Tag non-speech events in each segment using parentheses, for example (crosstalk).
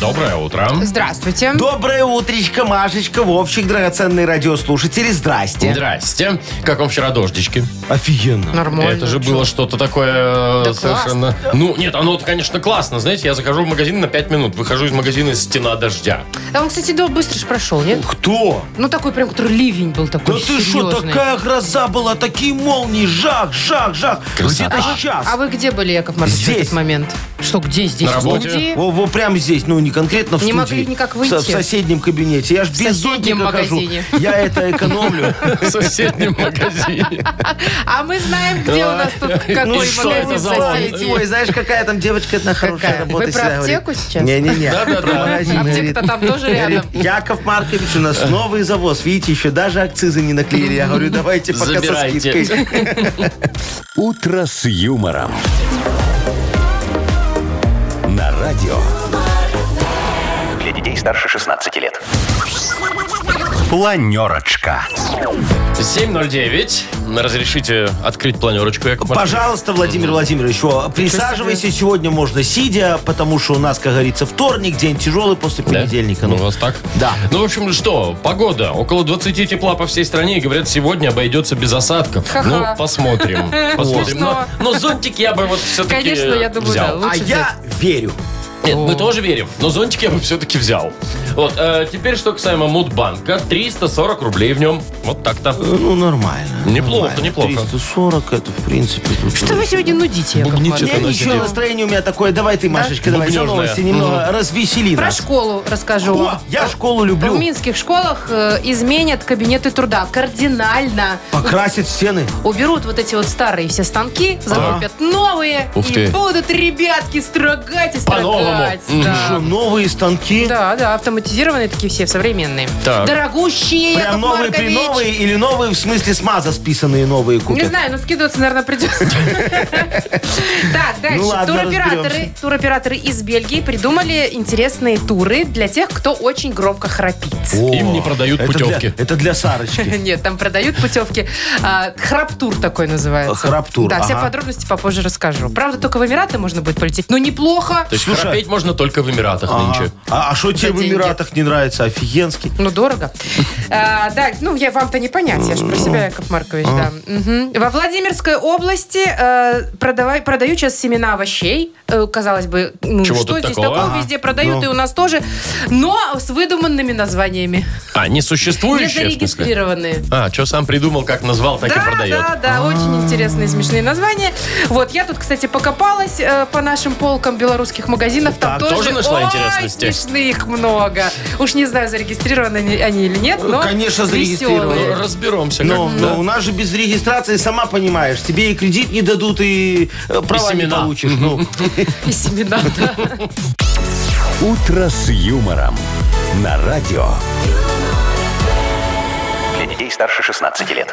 Доброе утро. Здравствуйте. Доброе утречко, Машечка, Вовчик, драгоценные радиослушатели, здрасте. Здрасте. Как вам вчера дождички? Офигенно. Нормально. Это же было что-то такое Да э, совершенно... Ну, нет, оно, конечно, классно. Знаете, я захожу в магазин на 5 минут, выхожу из магазина «Стена дождя». А он, кстати, да, быстро же прошел, нет? Кто? Ну, такой прям, который ливень был Да такой ты что, серьезный. такая гроза была, такие молнии, жах, жах, жах. Где-то сейчас. А вы где были, Яков Маркович, в Здесь. этот момент? Что, где здесь? На В работе. Во, во, прямо здесь, ну не конкретно в Не студии. могли никак В, выйти? в соседнем кабинете. Я ж без соседнем зонтика хожу. магазине. Я это экономлю. (laughs) В соседнем магазине. А мы знаем, где у нас тут какой Ну что магазин это в за соседей. Ой, знаешь, какая там девочка одна хорошая Какая? работает. Вы про всегда говорит. аптеку сейчас? Не-не-не. Да-да-да. Про магазин. Аптека-то Говорит, там тоже говорит, рядом. Яков Маркович, у нас новый завоз. Видите, еще даже акцизы не наклеили. Я говорю, давайте пока со Забирайте. скидкой. «Утро с юмором». На радио. Детей старше 16 лет. Планерочка. 7.09. Разрешите открыть планерочку, Яков Маркович? Пожалуйста, Владимир Владимирович, во, присаживайся. Сегодня можно сидя, потому что у нас, как говорится, вторник, день тяжелый после Да? понедельника. Ну, у Ну, вас так? Да. Ну, в общем, что, погода. Около 20 тепла по всей стране. И говорят, сегодня обойдется без осадков. Ха-ха. Ну, посмотрим. (laughs) Посмотрим. Но, Смешно. но зонтик я бы вот все-таки Конечно, я думаю, да, взял. лучше а я верю. Нет, мы тоже верим, но зонтик я бы все-таки взял. Вот, э, теперь что касаемо Мудбанка. 340 рублей в нем. Вот так-то. Ну, нормально. Неплохо, нормально. неплохо. 340, это, в принципе... тут- Что вы сегодня нудите, Яков Бубните Маркович? ничего, настроение у меня такое. Давай ты, Машечка, давай за Бубнёжное. новости немного развесели Про нас. школу расскажу О, вам. я школу В люблю. минских школах э, изменят кабинеты труда кардинально. Покрасить стены. Уберут вот эти вот старые все станки, закупят новые Ух и ты. будут ребятки строгать и строгать. Да. Что, новые станки? Да, да, автоматизированные такие все, современные. Так. Дорогущие, Прям Яков новые Маркович. при новые или новые в смысле с маза списанные новые купят? Не знаю, но скидываться, наверное, придется. (laughs) Так, дальше. Ну ладно, Туроператоры, разберемся. туроператоры из Бельгии придумали интересные туры для тех, кто очень громко храпит. О, Им не продают это для- путевки. это для Сарочки. (laughs) Нет, там продают путевки. А, Храптур такой называется. Храптур, Да, все ага. подробности попозже расскажу. Правда, только в Эмираты можно будет полететь, но неплохо. То есть Слушай, храпеть можно только в Эмиратах нынче. А что тебе в деньги. Эмиратах не нравится? Офигенский. Ну, дорого. А, да, ну, я вам-то не понять, я же про себя, Яков Маркович, да. Мгм. Во Владимирской области э, продавай, продают сейчас семена овощей. Э, казалось бы, ну, Чего что тут здесь такого? такого? Ага. Везде продают, Ну. и у нас тоже. Но с выдуманными названиями. А, не Не существующие, в смысле? зарегистрированные. А, что сам придумал, как назвал, так и Да, продает. да, да, очень интересные, смешные названия. Вот, я тут, кстати, покопалась э, по нашим полкам белорусских магазинов. Там Так, тоже, тоже нашла интересности? смешных много. Уж не знаю, зарегистрированы они они или нет, но Конечно, зарегистрированы. Ну, разберемся. Но, как, но да. у нас же без регистрации, сама понимаешь, тебе и кредит не дадут, и э, права не семена. получишь. Ну, (laughs) И семена, да. «Утро с юмором». На радио. Детей старше 16 лет.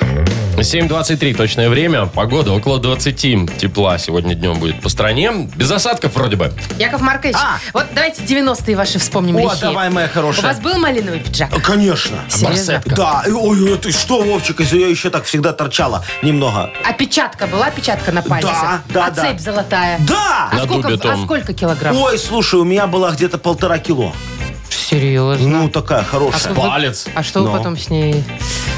7.23 точное время. Погода около 20 тепла сегодня днем будет по стране. Без осадков вроде бы. Яков Маркович, А. вот давайте 90-е ваши вспомним О, лихие. давай, моя У хорошая. вас был малиновый пиджак? Конечно. Серьезно? барсетка? Да, и- ой, ты что, Вовчик, из ее еще так всегда торчала немного. А печатка была? Печатка на пальце? Да, да, а да. цепь золотая? Да! А На сколько, дубе а том. сколько килограмм? Ой, слушай, у меня была где-то полтора кило. Серьезно? Ну, такая А хорошая. вы- Палец. А что вы Но. потом с ней,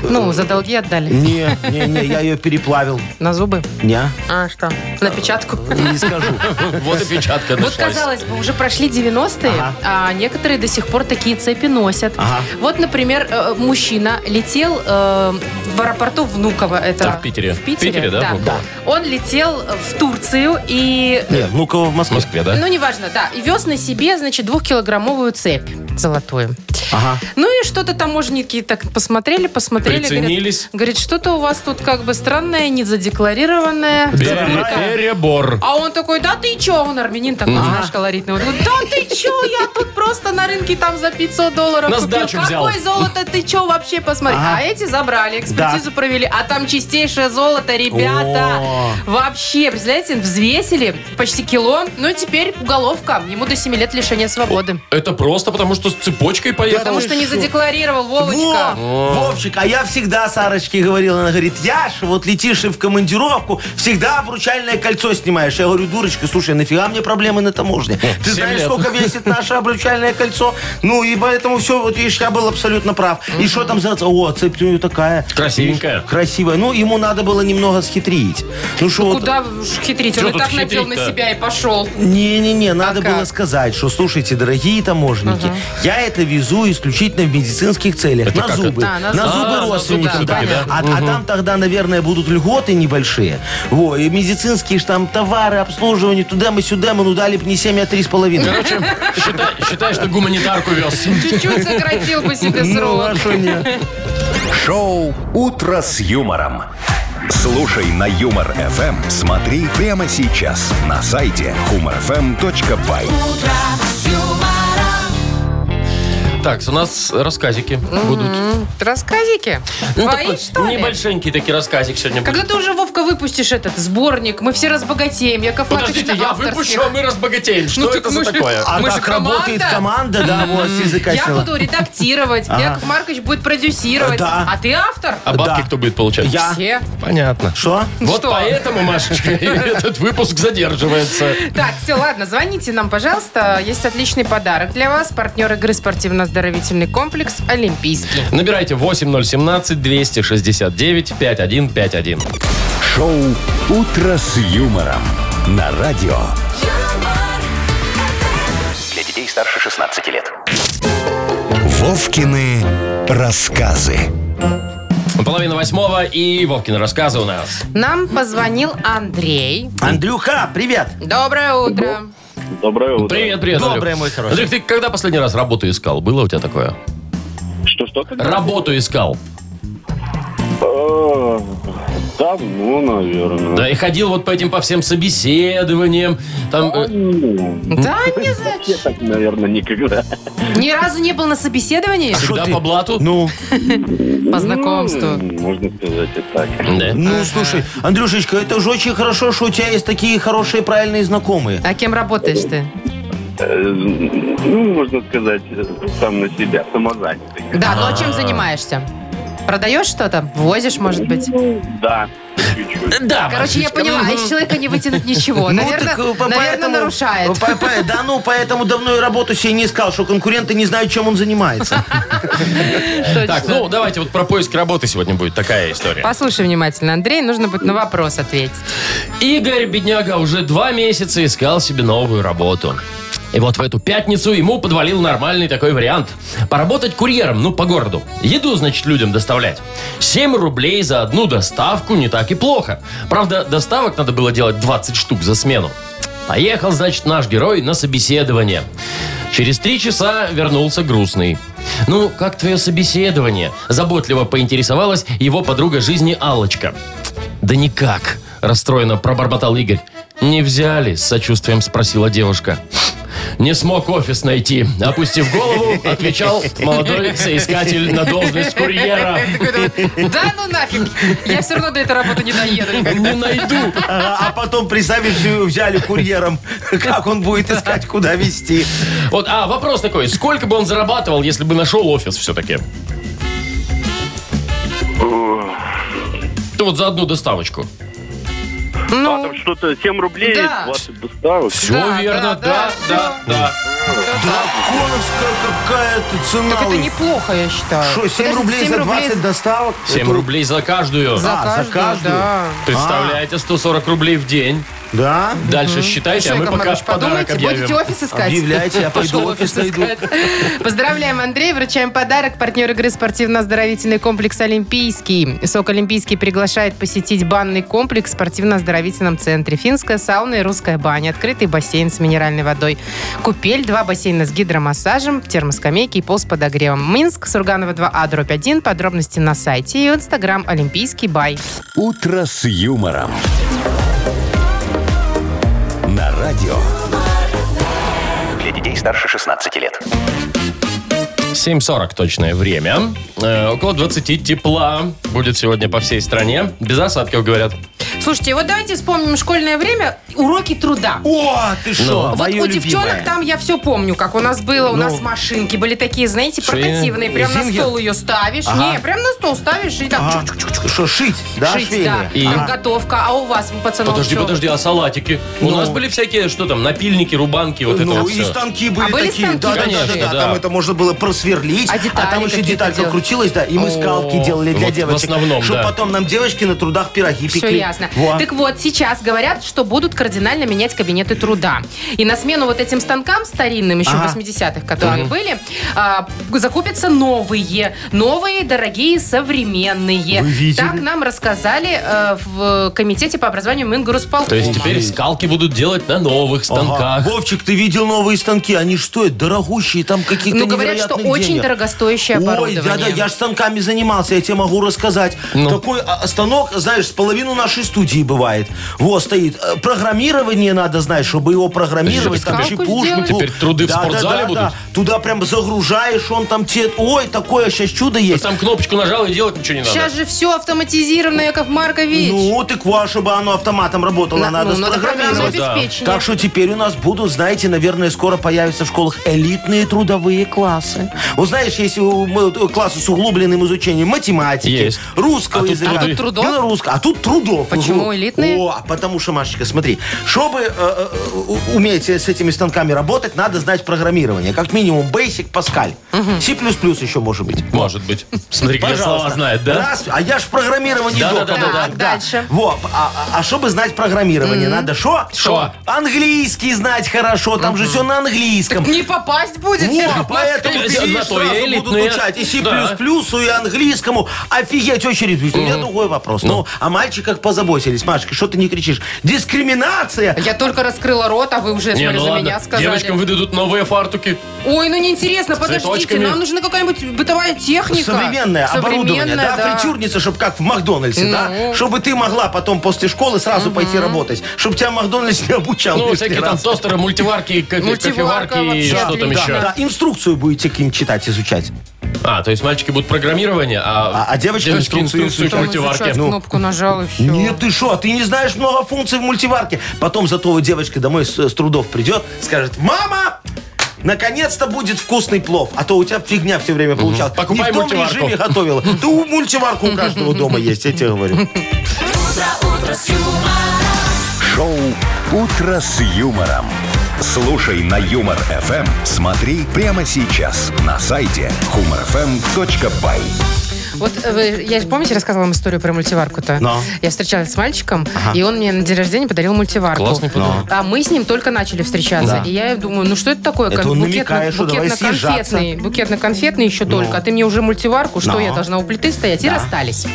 ну, за долги отдали? Не, не, не, я ее переплавил. На зубы? Не, А что? На печатку? не скажу. (laughs) Вот и печатка Вот, нашлась. казалось бы, уже прошли 90-е, Ага. а некоторые до сих пор такие цепи носят. Ага. Вот, например, э, мужчина летел э, в аэропорту Внуково. Это Да, в Питере. В Питере, В Питере, да, Внуково? Он летел в Турцию и... Не, Внуково в В Москве. Москве, да? Ну, неважно, да. И вез на себе, значит, двухкилограммовую цепь золотую. Ага. Ну и что-то таможенники так посмотрели, посмотрели. Приценились. Говорят, говорит, что-то у вас тут как бы странное, незадекларированное. Пере- Перебор. А он такой, да ты чё? Он армянин такой, знаешь, колоритный. Он говорит, да ты чё? Я тут просто просто на рынке там за 500 долларов На купил. сдачу взял. Какое золото? Ты что вообще посмотри? Ага. А эти забрали, экспертизу Да. провели. А там чистейшее золото, ребята. О. Вообще, представляете, взвесили почти кило. Ну, и теперь уголовка. Ему до 7 лет лишения свободы. Это просто потому, что с цепочкой поехал. Потому что не задекларировал, Вовочка. Во, Вовчик, а я всегда Сарочке говорила, она говорит, Яша, вот летишь и в командировку, всегда обручальное кольцо снимаешь. Я говорю, дурочка, слушай, нафига мне проблемы на таможне? Ты знаешь, сколько весит наше обручальное кольцо? Ну, и поэтому все, вот видишь, я был абсолютно прав. И что там за... О, цепь у нее такая. Красивенькая. Красивая. Ну, ему надо было немного схитрить. Ну, что вот- Куда уж хитрить? Он и тут так надел на хитрить-то? себя и пошел. Не-не-не, надо как? было сказать, что, слушайте, дорогие таможенники, я это везу исключительно в медицинских целях, Это на как зубы, это? А, на на зубы. зубы А, на родственникам, зубы да. всё-таки, да. А, а там тогда, наверное, будут льготы небольшие. Во, и медицинские ж там товары, обслуживание, туда мы сюда мы, ну дали бы не 7, а 3,5. Короче, считай, считай, что гуманитарку вез. Чуть-чуть сократил бы себе Ну, срок. а? Шоу «Утро с юмором». Слушай на Юмор ФМ. Смотри прямо сейчас на сайте humorfm.by. Так, у нас рассказики будут. М, Рассказики. Ну, Твои, такой что ли? Небольшенький такой рассказик сегодня будет. Когда ты уже, Вовка, выпустишь этот сборник, мы все разбогатеем. Яков Маркович Подождите, на я авторских. выпущу, а мы разбогатеем. Что Ну, так это мы за же- такое? А Мы же так работает команда. команда, да, вот, с языка Я сняла. буду редактировать, Яков Маркович будет продюсировать. Да. А ты автор? А бабки Да. кто будет получать? Я. Все. Понятно. Что? Вот Что? поэтому, Машечка, (laughs) этот выпуск задерживается. Так, все, ладно, звоните нам, пожалуйста. Есть отличный подарок для вас. Партнер игры спортивно-оздоровительный комплекс «Олимпийский». Набирайте 8017-269-5151. Шоу «Утро с юмором» на радио. Для детей старше 16 лет. Вовкины рассказы. Половина восьмого и Вовкины рассказы у нас. Нам позвонил Андрей. Андрюха, привет. Доброе утро. Доброе утро. Привет, привет. Доброе, Андрюх. мой хороший. Андрюх, ты когда последний раз работу искал? Было у тебя такое? Что, что? Работу искал. Э, Давно, наверное. Да, и ходил вот по этим по всем собеседованиям. Там, э, Ну, Да, не знаю. Я так, наверное, никогда. Ни разу не был на собеседовании? всегда ты? по блату. Ну, (laughs) По знакомству. М, Можно сказать и так. Ну, слушай, Андрюшечка, это же очень хорошо, что у тебя есть такие хорошие, правильные знакомые. А кем работаешь ты? Э, Ну, можно сказать, э, сам на себя, самозанятый. Да, ну а чем занимаешься? Продаешь что-то? Возишь, может быть? Да, чуть-чуть. Да, Короче, я мгм. а из человека не вытянуть (laughs) ничего. Наверное, так, э, по- наверное, поэтому- нарушает. по- по- Да, ну, поэтому давно и работу себе не искал, что конкуренты не знают, чем он занимается. (laughs) Так, ну давайте вот про поиск работы сегодня будет такая история. Послушай внимательно, Андрей, нужно будет на вопрос ответить. Игорь, бедняга, уже два месяца искал себе новую работу. И вот в эту пятницу ему подвалил нормальный такой вариант. Поработать курьером, ну, по городу. Еду, значит, людям доставлять. 7 рублей за одну доставку не так и плохо. Правда, доставок надо было делать 20 штук за смену. Поехал, значит, наш герой на собеседование. Через три часа вернулся грустный. Ну, как твое собеседование? Заботливо поинтересовалась его подруга жизни Аллочка. Да никак, расстроенно пробормотал Игорь. Не взяли, с сочувствием спросила девушка. Не смог офис найти. Опустив голову, отвечал молодой соискатель на должность курьера. (laughs) Да ну нафиг, я все равно до этой работы не доеду. Не найду. А а потом, представишь, взяли курьером. Как он будет искать, куда везти? Вот, а вопрос такой, сколько бы он зарабатывал, если бы нашел офис все-таки? Ну вот за одну доставочку. А там что-то 7 рублей, Да. 20 доставок. Все Да, верно, да, да, да, да, да. Драконовская какая-то цена. Так это неплохо, я считаю. Что, 7 Подожди, рублей 7 за рублей 20 доставок? 7 Это- рублей за каждую. За А, за каждую, каждую? да. Представляете, 140 рублей в день. Да? Дальше считайте, а Что, мы Яков пока Маркович, подарок подумайте, будете объявим. офис искать? Объявляйте, я пойду Пошел офис найду. искать. Поздравляем, Андрей. Вручаем подарок. Партнер игры спортивно-оздоровительный комплекс «Олимпийский». СОК «Олимпийский» приглашает посетить банный комплекс в спортивно-оздоровительном центре. Финская сауна и русская баня. Открытый бассейн с минеральной водой. Купель, два бассейна с гидромассажем, термоскамейки и пол с подогревом. Минск, Сурганова 2А, дробь 1. Подробности на сайте и в инстаграм «Олимпийский бай». «Утро с юмором». Радио. Для детей старше старше 16 лет. 7.40 точное время. Э, около 20 тепла будет сегодня по всей стране. Без осадков, говорят. Слушайте, вот давайте вспомним школьное время, уроки труда. О, ты что, Вот мое у девчонок любимое. там я все помню, как у нас было. У Ну. нас машинки были такие, знаете, Швейные? портативные. Прям на Зингер? стол ее ставишь. Ага. Не, прям на стол ставишь и так чук-чук-чук. Что, шить, да, шить, да. швейные? И- Там готовка. А у вас, пацанов, Подожди, что? подожди, а салатики? У Ну. нас были всякие, что там, напильники, рубанки, вот это Ну, вот и всё. станки были А были такие. станки да, да, да, Конечно, да, да. Там это можно было просверлить. А детали там еще какие-то деталька крутилась, да. И мы скалки делали для вот в девочек. основном, Чтобы да. потом нам девочки на трудах пироги Все пекли. ясно. Во. Так вот, сейчас говорят, что будут кардинально менять кабинеты труда. И на смену вот этим станкам старинным, еще Ага. 80-х, которые были, а, закупятся новые. Новые, дорогие, современные. Вы видели? Так нам рассказали э, в Комитете по образованию Мингрусполкома. То есть теперь скалки будут делать на новых Ага. станках. Вовчик, ты видел новые станки? Они что, это дорогущие, там каких-то Ну, говорят, что невероятных очень денег. дорогостоящее Ой, оборудование. да, да, я ж станками занимался, я тебе могу рассказать. Ну. Такой а, станок, знаешь, с половину нашей студии бывает. Вот стоит. Э, Программирование надо знать, чтобы его программировать. Там скалку чепушку. сделать? Теперь труды в спортзале будут? да. Туда прям загружаешь, он там те... Ой, такое сейчас чудо есть. Там кнопочку нажал и делать ничего не надо. Сейчас же все автоматизировано, Яков Маркович. Ну, так вот, чтобы оно автоматом работало, На- надо ну, надо программное спрограммировать. обеспечение. Так что теперь у нас будут, знаете, наверное, скоро появятся в школах элитные трудовые классы. Вот знаешь, если у- мы- классы с углубленным изучением математики, Есть. русского А тут языка, труды. А тут трудов? белорусского, а тут трудов. Почему Угу. элитные? О, потому что, Машечка, смотри, чтобы э, э, уметь с этими станками работать, надо знать программирование. Как минимум Basic, Pascal. C++ еще может быть. Может быть. Смотри, какие слова Пожалуйста. знает, да? Раз, а я ж в программировании Да, да, доктор. да, да, Так, дальше. Вот, а, а- а чтобы знать программирование, надо что? Шо? Английский знать хорошо, там же все на английском. Не попасть будет, Во, поэтому На то и сразу будут элитные. учать и C++, Да. и английскому. Офигеть, очередь. У меня другой вопрос. Ну, о мальчиках позаботились. Машечка, что ты не кричишь? Дискриминация! Я только раскрыла рот, а вы уже, Не, смотри, ну за ладно. меня сказали. Девочкам выдадут новые фартуки. Ой, ну неинтересно, подождите, цветочками. нам нужна какая-нибудь бытовая техника. Современное оборудование, Современная, да, фритюрница, чтобы как в Макдональдсе, да? Ну. Чтобы ты могла потом после школы сразу пойти работать. Чтобы тебя Макдональдс не обучал. Ну, всякие там раз. тостеры, мультиварки, кофеварки что там еще. Да, инструкцию будете к ним читать, изучать. А, то есть мальчики будут программирование, а, А- а девочки инструкцию инструкцию мультиварке. сейчас Ну. кнопку нажал и все. Нет, ты что, ты не знаешь много функций в мультиварке. Потом зато вот девочка домой с, с трудов придет, скажет, мама, наконец-то будет вкусный плов. А то у тебя фигня все время получалась. Покупай Не в том мультиварку. режиме готовила. Да у мультиварку у каждого дома есть, я тебе говорю. Шоу «Утро с юмором». Слушай на Юмор ФМ. Смотри прямо сейчас на сайте humorfm.by. Вот э, вы- я помните, рассказывала вам историю про мультиварку-то? Но. Я встречалась с мальчиком, и он мне на день рождения подарил мультиварку. Классный подарок. А мы с ним только начали встречаться. Да. И я думаю, ну что это такое? Это он букетно-конфетный. Букетно-конфетный еще только. А ты мне уже мультиварку. Что, Но. я должна у плиты стоять? И Да. расстались.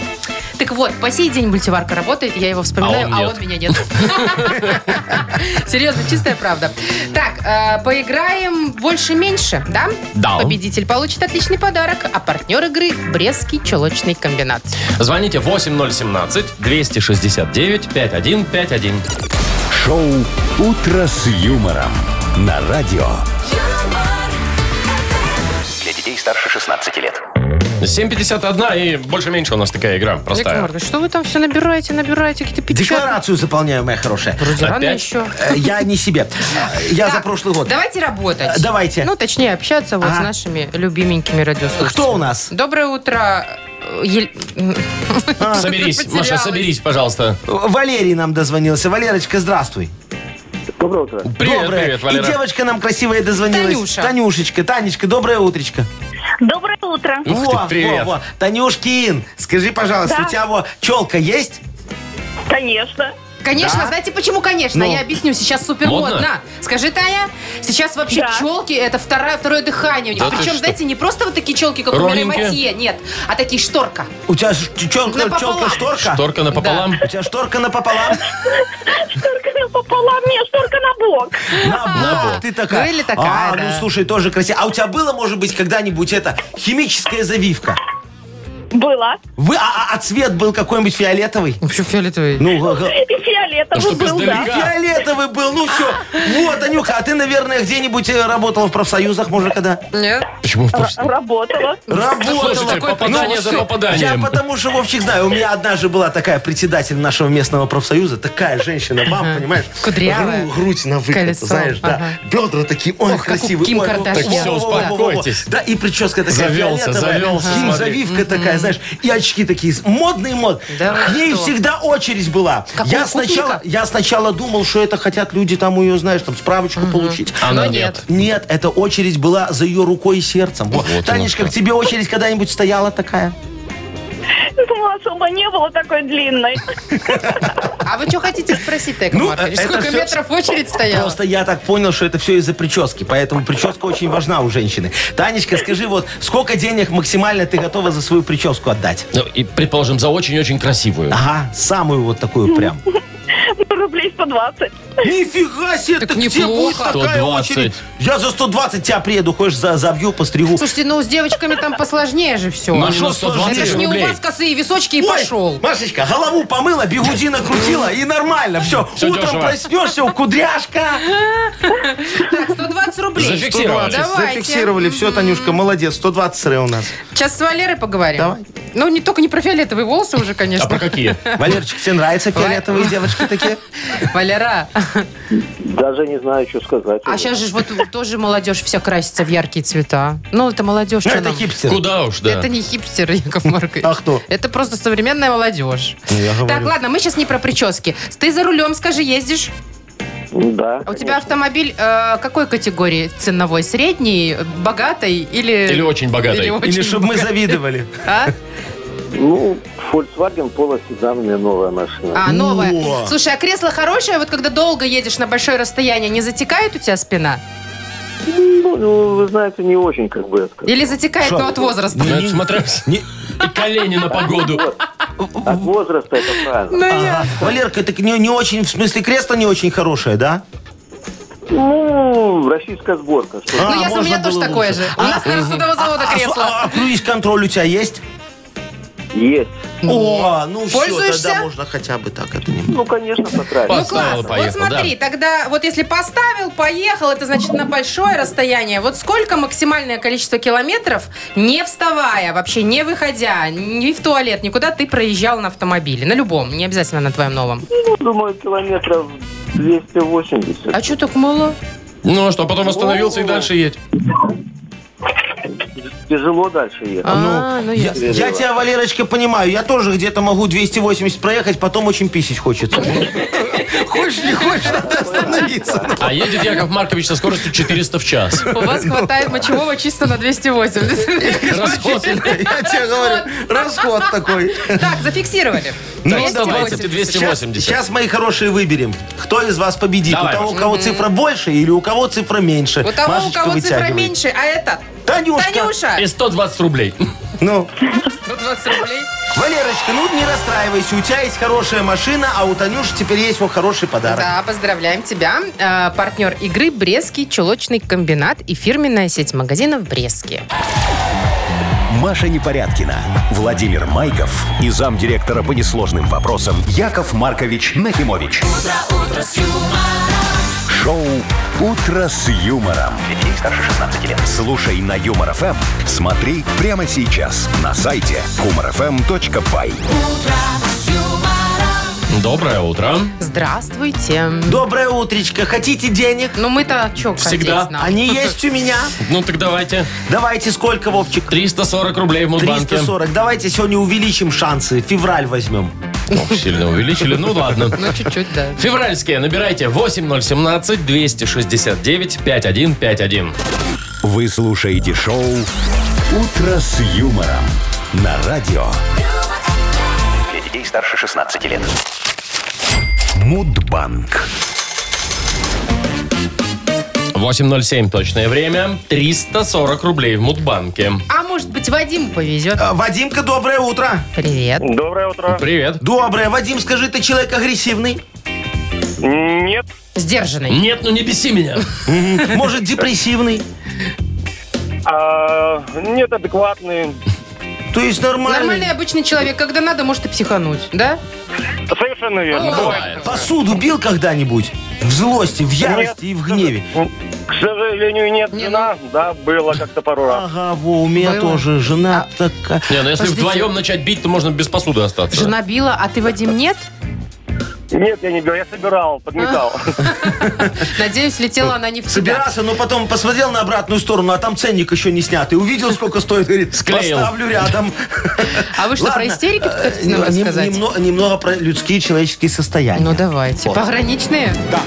Так вот, по сей день мультиварка работает, я его вспоминаю, А он а нет. он меня нет. (laughs) Серьезно, чистая правда. Так, э, поиграем больше-меньше, да? Да. Победитель получит отличный подарок, а партнер игры – Брестский чулочный комбинат. Звоните 8017-269-5151. Шоу «Утро с юмором» на радио. Для детей старше 16 лет. 7.51 и больше-меньше у нас такая игра Яков простая. Маркович, что вы там все набираете, набираете какие-то печатки? Декларацию заполняю, моя хорошая. Вроде рано Опять? еще. Э, Я не себе. Я за прошлый год. Давайте работать. Э, давайте. Ну, точнее, общаться вот с Ага. нашими любименькими радиослушателями. Кто у нас? Доброе утро. э, Ель- Соберись, Потерялась. Маша, соберись, пожалуйста. Валерий нам дозвонился. Валерочка, здравствуй. Доброе утро. Привет, Доброе. привет, И Валера. девочка нам красивая дозвонилась. Танюша. Танюшечка, Танечка, доброе утречко. Доброе утро. Ух ты, привет. во. Танюшкин, скажи, пожалуйста, Да. у тебя вот челка есть? Конечно. Конечно, Да? знаете почему, конечно? Ну. Я объясню, сейчас супер Модно? модно. Скажи, Таня, сейчас вообще Да. челки это второе, второе дыхание у них. Да Причем, что? знаете, не просто вот такие челки, как у Ровненькие? Матье, нет, а такие шторка. У тебя челка, челка шторка? Шторка напополам. У тебя шторка напополам? Шторка напополам, нет, шторка на бок. На бок. Ты такая. Ну или такая, А, да. ну слушай, тоже красиво. А у тебя было, может быть, когда-нибудь это химическая завивка? Была. Вы, а, а- а цвет был какой-нибудь фиолетовый? Вообще фиолетовый. Ну, г- г- И фиолетовый Ну, чтоб был, да. фиолетовый был, ну все. Вот, Анюха, а ты, наверное, где-нибудь э, работала в профсоюзах, может, когда? Нет? Почему в проф- Работала. Работала. Слушайте, попадание Ну, за всё. попаданием. Я потому что, Вовчик, знаю, у меня одна же была такая председатель нашего местного профсоюза, такая женщина, вам, понимаешь? Кудрявая. гру- грудь на выкат, Колесо, знаешь, да. ага. Бедра такие, ой, Ох, как у красивые. Ким ой, Кардашьян. Так всё, во, во, во, во, во. успокойтесь. Да, и прическа такая Завелся, фиолетовая. завелся, Ким смотри. завивка такая, знаешь, и очки такие, модные мод. Да К ней что? всегда очередь была. Я сначала, я сначала думал, что это хотят люди там у ее, знаешь, там справочку получить. Она Но нет. Нет, эта очередь была за ее рукой и сердцем. Вот. Танечка, к тебе очередь когда-нибудь стояла такая? (laughs) Ну, особо не было такой длинной. А вы что хотите спросить, Яков Ну, Маркович? это Сколько всё- метров очередь стояла? Просто я так понял, что это все из-за прически, поэтому прическа очень важна у женщины. Танечка, скажи, вот сколько денег максимально ты готова за свою прическу отдать? Ну, и, предположим, за очень-очень красивую. Ага, самую вот такую прям. Рублей 120. Нифига себе, Так так где будет неплохо. такая 120. очередь? Я за 120 тебя приеду, хочешь, за, забью, постригу. Слушайте, ну с девочками там посложнее же все. Ну, что на 120 Это ж не у рублей. вас косые височки и Ой, пошел. Машечка, голову помыла, бигуди накрутила и нормально. Все, Всё утром дешево. проснешься, у кудряшка. Так, 120 рублей. Зафиксировали. 120. Давайте. Зафиксировали. Все, Танюшка, молодец. 120 сыры у нас. Сейчас с Валерой поговорим. Давай. Ну, не только не про фиолетовые волосы уже, А конечно. про какие? Валерчик, тебе нравятся фиолетовые девочки такие? (laughs) Валера, Даже не знаю, что сказать. а сейчас же вот тоже молодежь вся красится в яркие цвета. Ну, это молодежь. Ну, это хипстер. Куда уж, да. Это не хипстер, (laughs) Яков Маркович. А кто? Это просто современная молодежь. Ну, я Так, ладно, мы сейчас не про прически. Ты за рулем, скажи, ездишь? Да. А у тебя автомобиль э, какой категории ценовой? Средний, богатый или... Или очень богатый. Или очень Или чтобы мы богатый? завидовали. А? Ну, Volkswagen Polo седан, меня новая машина. А, новая. О. Слушай, а кресло хорошее? Вот когда долго едешь на большое расстояние, не затекает у тебя спина? Ну, ну, вы знаете, не очень, как бы я сказал. Или затекает, Шо? но от возраста? Ну, это смотря... Не- И колени на погоду. От возраста это правильно. Ну, Ага. Валерка, так не, не очень, в смысле, кресло не очень хорошее, да? Ну, российская сборка. Что А, Ну, я, у можно меня тоже такое лучше. же. У нас, наверное, судового завода А, кресло. а, а круиз-контроль у тебя есть? Есть. О, ну все, Пользуешься? тогда можно хотя бы так. Это не... Ну, конечно, потратить. Ну, Поставил, класс. поехал, вот смотри, тогда вот если поставил, поехал, это значит на большое расстояние. Вот сколько максимальное количество километров, не вставая, вообще не выходя, ни в туалет, никуда ты проезжал на автомобиле? На любом, не обязательно на твоем новом. Ну, думаю, километров 280. А что так мало? Ну, а что, потом остановился и дальше едь. Тяжело дальше ехать. А, ну Я, ясно. я тебя, Валерочка, понимаю. Я тоже где-то могу 280 проехать, потом очень писить хочется. (laughs) Хочешь, не хочешь, надо (laughs) остановиться. А едет Яков Маркович со скоростью 400 в час. У вас хватает мочевого чисто на 280. (laughs) Расход. Я тебе говорю, расход такой. Так, зафиксировали. Так, 280. 120 и 280. Сейчас, мои хорошие, выберем. Кто из вас победит? У того, у кого цифра больше или у кого цифра меньше? У того, у кого цифра меньше, а это... Танюшка. Танюша! И 120 рублей. Ну, 120 рублей. Валерочка, ну не расстраивайся. У тебя есть хорошая машина, а у Танюши теперь есть вот хороший подарок. Да, поздравляем тебя. Э, партнер игры «Брестский чулочный комбинат» и фирменная сеть магазинов «Брестские». Маша Непорядкина, Владимир Майков и замдиректора по несложным вопросам Яков Маркович Нахимович. Шоу Утро с юмором. Детей старше 16 лет. Слушай на Юмор ФМ, смотри прямо сейчас на сайте humorfm.by. Доброе утро. Здравствуйте. Доброе утречко. Хотите денег? Ну мы-то чё, Всегда. нам? Они есть у меня. Ну так давайте. Давайте сколько, Вовчик? 340 рублей в Мудбанке. 340. Давайте сегодня увеличим шансы. Февраль возьмем. Ох, сильно увеличили. Ну ладно. Ну, чуть-чуть, да. Февральские набирайте 8017-269-5151. Вы слушаете шоу Утро с юмором на радио Для детей старше 16 лет. Мудбанк. 8.07 точное время. 340 рублей в Мудбанке. А может быть, Вадиму повезет? А, Вадимка, доброе утро. Привет. Доброе утро. Привет. Доброе. Вадим, скажи, ты человек агрессивный? Нет. Сдержанный. Нет, ну не беси меня. Может, депрессивный? А, нет, адекватный. То есть нормальный. Нормальный обычный человек, когда надо, может и психануть, да? Совершенно верно. Бывает. Посуду бил когда-нибудь? В злости, в ярости и в гневе. К сожалению, нет. Не, Жена, да, было как-то пару раз. Ага, во, у меня Было. тоже жена такая. Не, ну если Подождите. вдвоем начать бить, то можно без посуды остаться. Жена била, а ты, Вадим, нет? Нет, я не бил, я собирал, подметал. (laughs) Надеюсь, летела она не в тебя. Собирался, но потом посмотрел на обратную сторону, а там ценник еще не снятый. Увидел, сколько стоит, говорит, Склеил. поставлю рядом. А вы что, про истерики тут э, хотите нам нем- рассказать? Немного, немного про людские человеческие состояния. Ну, давайте. Вот. Пограничные? Да.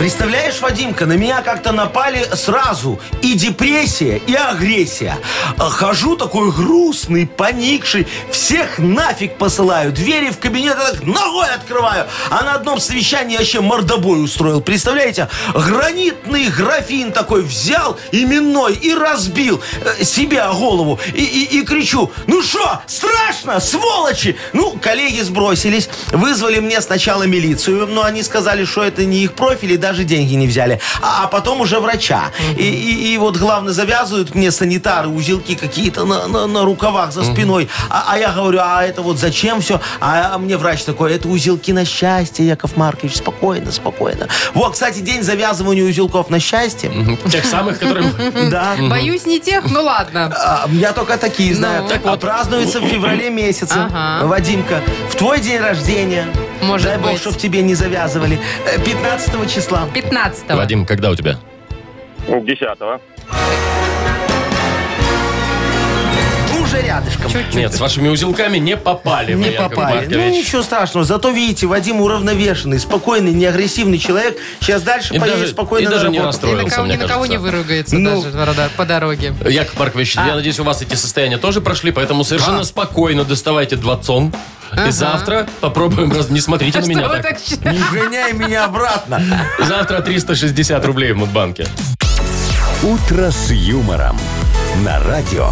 Представляешь, Вадимка, на меня как-то напали сразу и депрессия, и агрессия. А Хожу такой грустный, поникший, всех нафиг посылаю, двери в кабинет так ногой открываю, а на одном совещании вообще мордобой устроил. Представляете, гранитный графин такой взял именной и разбил э, себе голову. И, и- и кричу, ну что, страшно, сволочи! Ну, коллеги сбросились, вызвали мне сначала милицию, но они сказали, что это не их профиль и даже деньги не взяли. А, а потом уже врача. И, и- и вот, главное, завязывают мне санитары узелки какие-то на, на- на рукавах за спиной. А, а я говорю, а это вот зачем все? А мне врач такой, это узелки на счастье, Яков Маркович, спокойно, спокойно. Вот, кстати, день завязывания узелков на счастье. Тех самых, которые... (laughs) Да. Боюсь не тех, ну ладно. А, Я только такие знаю. Ну. Так вот, празднуется в феврале месяце. Ага. Вадимка, в твой день рождения. Может Дай бог, быть. чтоб тебе не завязывали. э, 15 числа. 15-го. Вадим, когда у тебя? Десятого. Уже рядышком. Нет, с вашими узелками не попали вы, Не Яков попали. Ну, Маркович. ничего страшного. Зато, видите, Вадим уравновешенный, спокойный, не агрессивный человек. Сейчас дальше И поедет даже- спокойно и даже на не работу. Ни на расстроился, кого, мне ни на кого не кажется. выругается Ну. даже по- по дороге. Яков Маркович, я надеюсь, у вас эти состояния тоже прошли, поэтому совершенно спокойно доставайте двадцон. И завтра попробуем раз... Не смотрите А на что меня вы так. так считаете? Не гоняй меня обратно. Завтра 360 рублей в Мудбанке. «Утро с юмором» на радио.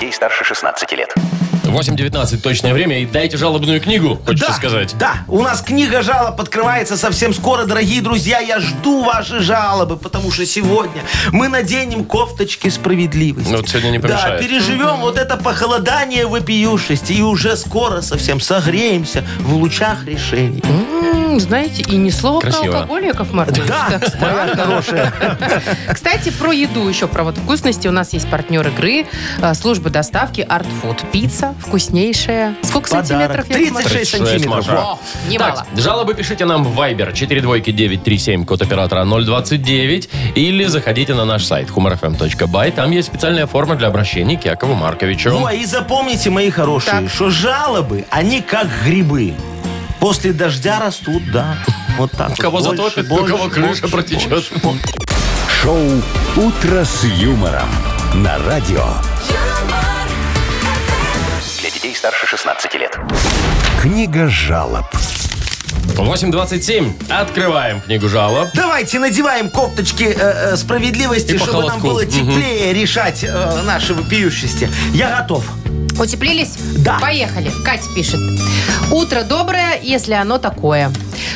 Детей старше 16 лет. 8.19 точное время. И дайте жалобную книгу, хочется да, сказать. Да, у нас книга жалоб открывается совсем скоро, дорогие друзья. Я жду ваши жалобы, потому что сегодня мы наденем кофточки справедливости. Ну, вот сегодня не Да, помешает. переживем вот это похолодание вопиюшести и уже скоро совсем согреемся в лучах решений. М, Знаете, и ни слова Красиво. про алкоголь, Яков Маркович. Да, Так моя странно. хорошая. (laughs) Кстати, про еду еще, про вот вкусности. У нас есть партнер игры, э, служба доставки Art Food. Пицца вкуснейшая. Сколько Подарок. сантиметров? Яков Маркович? 36 36, сантиметров. О, немало. Так, жалобы пишите нам в Viber 42937, код оператора 029, или заходите на наш сайт humorfm.by. Там есть специальная форма для обращения к Якову Марковичу. Ну, а и запомните, мои хорошие, Так. что жалобы, они как грибы. После дождя растут, да. Вот так. вот. Кого Больше, затопит, у больше, кого крыша больше, протечет. больше, больше. Шоу «Утро с юмором» на радио. Для детей старше 16 лет. Книга жалоб. 8.27. Открываем книгу жалоб. Давайте надеваем кофточки э, э, справедливости, И чтобы нам холодку. было теплее решать э, наши вопиющести. Я готов. Утеплились? Да. Поехали. Катя пишет. Утро доброе, если оно такое.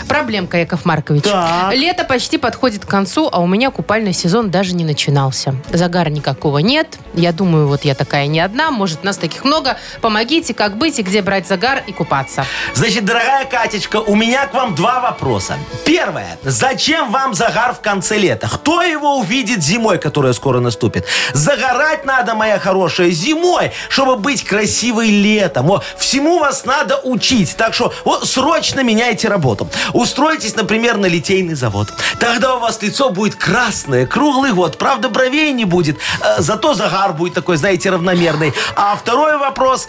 Проблемка, Яков Маркович. Так. Лето почти подходит к концу, а у меня купальный сезон даже не начинался. Загара никакого нет. Я думаю, вот я такая не одна. Может, нас таких много. Помогите, как быть и где брать загар и купаться. Значит, дорогая Катечка, у меня к вам два вопроса. Первое. Зачем вам загар в конце лета? Кто его увидит зимой, которая скоро наступит? Загорать надо, моя хорошая, зимой, чтобы быть красивой летом. О, всему вас надо учить. Так что вот, срочно меняйте работу. Устройтесь, например, на литейный завод. Тогда у вас лицо будет красное, круглый год. Правда, бровей не будет. э, Зато загар будет такой, знаете, равномерный. А второй вопрос...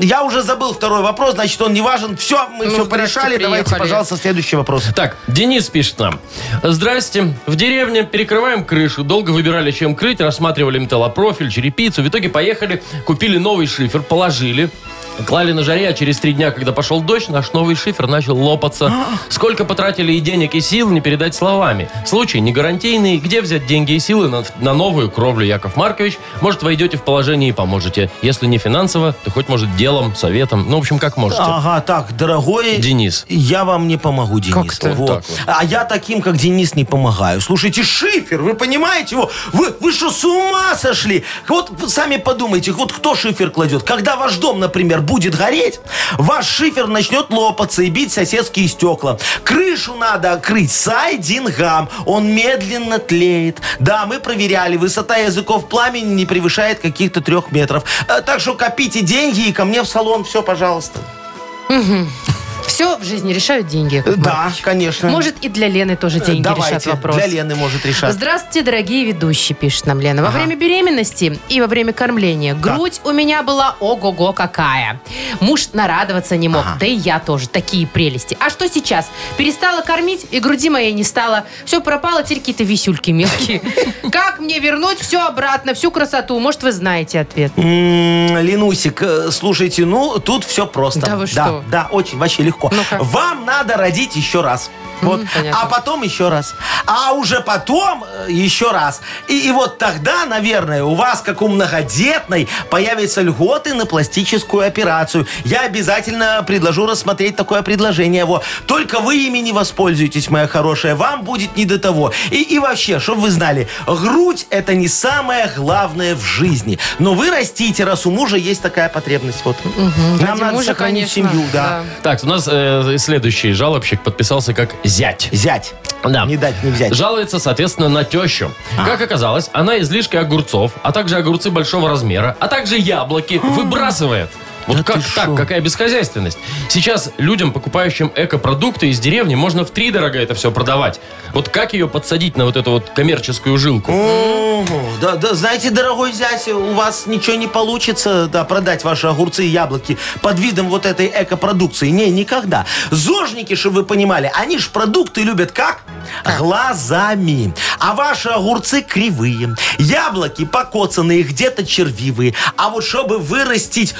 Я уже забыл второй вопрос, значит, он не важен. Все, мы Ну, все порешали. Давайте, приехали. пожалуйста, следующий вопрос. Так, Денис пишет нам. Здрасте. В деревне перекрываем крышу. Долго выбирали, чем крыть. Рассматривали металлопрофиль, черепицу. В итоге поехали, купили новый шифер, положили. Клали на жаре, а через три дня, когда пошел дождь, наш новый шифер начал лопаться. Сколько потратили и денег, и сил, не передать словами. Случай не гарантийный. Где взять деньги и силы на, на новую кровлю, Яков Маркович? Может, войдете в положение и поможете. Если не финансово, то хоть, может, делом, советом. Ну, в общем, как можете. Ага, так, дорогой... Денис. Я вам не помогу, Денис. Как-то Вот. так вот. А я таким, как Денис, не помогаю. Слушайте, шифер, вы понимаете его? Вы, вы что, с ума сошли? Вот сами подумайте, вот кто шифер кладет? Когда ваш дом, например, будет гореть, ваш шифер начнет лопаться и бить соседские стекла. Крышу надо крыть сайдингом. Он медленно тлеет. Да, мы проверяли, высота языков пламени не превышает каких-то трех метров. Э, Так что копите деньги и ко мне в салон. Все, пожалуйста. Все в жизни решают деньги. Яков Да, Маркович. конечно. Может, и для Лены тоже деньги Давайте, решат вопрос. для Лены может решать. Здравствуйте, дорогие ведущие, пишет нам Лена. Во время беременности и во время кормления грудь у меня была ого-го какая. Муж нарадоваться не мог, да и я тоже. Такие прелести. А что сейчас? Перестала кормить, и груди моей не стало. Все пропало, теперь какие-то висюльки мелкие. (laughs) Как мне вернуть все обратно, всю красоту? Может, вы знаете ответ? М, Ленусик, э, слушайте, ну, тут все просто. Да вы что? Да, очень, вообще легко. Ну-ка. Вам надо родить еще раз. Вот. понятно. А потом еще раз. А уже потом э, еще раз. И, и вот тогда, наверное, у вас, как у многодетной, появятся льготы на пластическую операцию. Я обязательно предложу рассмотреть такое предложение. Во. Только вы ими не воспользуетесь, моя хорошая. Вам будет не до того. И, и вообще, чтобы вы знали, грудь это не самое главное в жизни. Но вы растите, раз у мужа есть такая потребность. Вот. Нам Ради надо мужа, сохранить конечно, семью, да. Так, у нас э, следующий жалобщик подписался как зять. Зять. Да. Не дать, не взять. Жалуется, соответственно, на тещу. Как оказалось, она излишки огурцов, а также огурцы большого размера, а также яблоки (gasps) выбрасывает. Вот Да как так? шо? Какая бесхозяйственность? Сейчас людям, покупающим экопродукты из деревни, можно в три дорого это все продавать. Вот как ее подсадить на вот эту вот коммерческую жилку? Да, да, знаете, дорогой зять, у вас ничего не получится да, продать ваши огурцы и яблоки под видом вот этой экопродукции. Не, никогда. Зожники, чтобы вы понимали, они ж продукты любят как? Глазами. А ваши огурцы кривые. Яблоки покоцанные, где-то червивые. А вот чтобы вырастить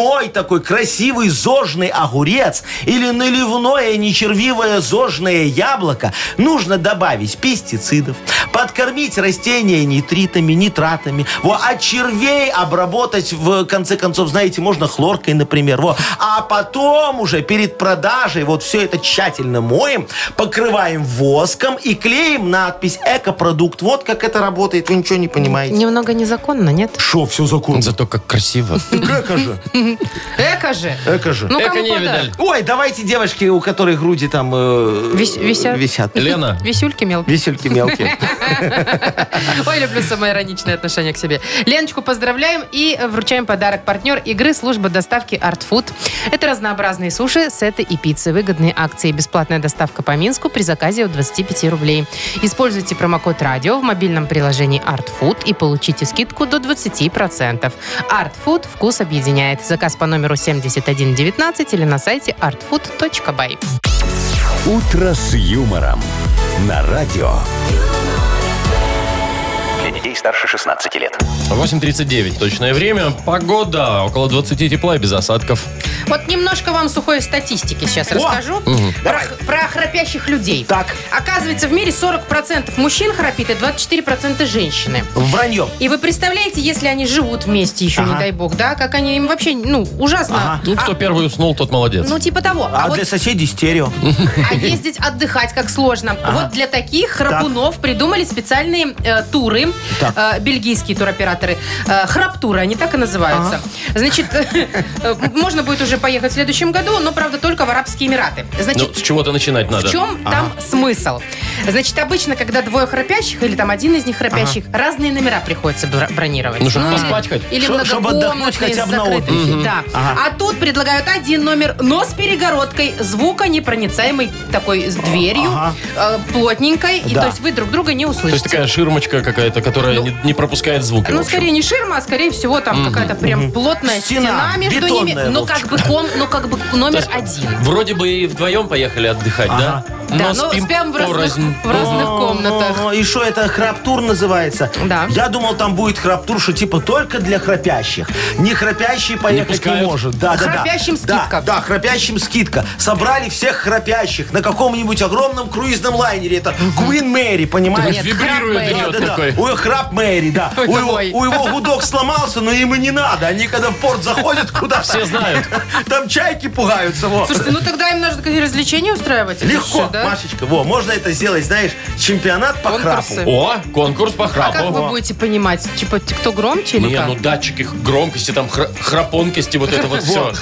прямой такой красивый зожный огурец или наливное нечервивое зожное яблоко, нужно добавить пестицидов, подкормить растения нитритами, нитратами, во, а червей обработать, в конце концов, знаете, можно хлоркой, например, во. а потом уже перед продажей вот все это тщательно моем, покрываем воском и клеим надпись «Экопродукт». Вот как это работает, вы ничего не понимаете. Немного незаконно, нет? Шо, все законно. Зато как красиво. Эко же, Эко же. эко же. Ну, Эко кому не подарок? Ой, давайте девочки, у которых груди там э, Вис- висят? висят. Лена, (laughs) Висюльки мелкие. Висельки мелкие. (laughs) Ой, люблю самоироничное отношение к себе. Леночку поздравляем и вручаем подарок. Партнер игры служба доставки Art Food. Это разнообразные суши, сеты и пиццы. Выгодные акции. Бесплатная доставка по Минску при заказе от 25 рублей. Используйте промокод радио в мобильном приложении Art Food и получите скидку до 20%. Art Food вкус объединяет. Заказ по номеру 7119 или на сайте artfood.by. «Утро с юмором» на радио. Старше 16 лет. 8.39 точное время. Погода около 20 тепла и без осадков. Вот немножко вам сухой статистики сейчас расскажу. Про, про храпящих людей. Так. Оказывается, в мире 40% мужчин храпит и 24% женщины. Вранье. И вы представляете, если они живут вместе еще, не Ага. дай бог, да, как они им вообще, ну, ужасно. Ага. Ну, кто А- первый уснул, тот молодец. ну, типа того. А, А, вот для соседей стерео. (laughs) а ездить отдыхать как сложно. Вот для таких храпунов придумали специальные э, туры, Так. Э, бельгийские туроператоры. Э, храптуры, они так и называются. Значит, э, можно будет уже поехать в следующем году, но, правда, только в Арабские Эмираты. Ну, Значит, с чего-то начинать надо. в чем там смысл? Значит, обычно, когда двое храпящих, или там один из них храпящих, разные номера приходится бро- бронировать. Ну, чтобы или- поспать хоть. Или Шо- чтобы отдохнуть хотя бы на. Да. Ага. А тут предлагают один номер, но с перегородкой, звуконепроницаемой такой с дверью, Ага. э, плотненькой. И Да. то есть вы друг друга не То есть услышите. такая ширмочка какая-то, которая Ну, не, не пропускает звук. Ну, скорее не ширма, а скорее всего там какая-то прям плотная Стена, стена, между бетонная, ними, но как бы ком, но как бы номер один. Вроде бы и вдвоем поехали отдыхать, да? Да, но но спим спим в разных, порознь. в разных комнатах. О, И что это храптур называется? Да. Я думал, там будет храптур, что типа только для храпящих. Не храпящий поехать не, пускают? может. Да, да, да. Храпящим Да, скидка. Да, храпящим скидка. Собрали всех храпящих на каком-нибудь огромном круизном лайнере. Это Queen Мэри, понимаешь? Нет, Вибрирует храп идет Да, да, такой. да. Ой, храп Мэри, да. Ой, у, его, у его гудок сломался, но им и не надо. Они когда в порт заходят куда-то... Все знают. Там чайки пугаются. во. Слушайте, ну тогда им нужно какие развлечения устраивать. Легко, же, да? Машечка. Во, можно это сделать, знаешь, чемпионат по Конкурсы. храпу. О, конкурс по А как храпу. вы будете понимать? Типа, кто громче или Не, как? ну датчики громкости, там хра- храпонкости, вот это вот все.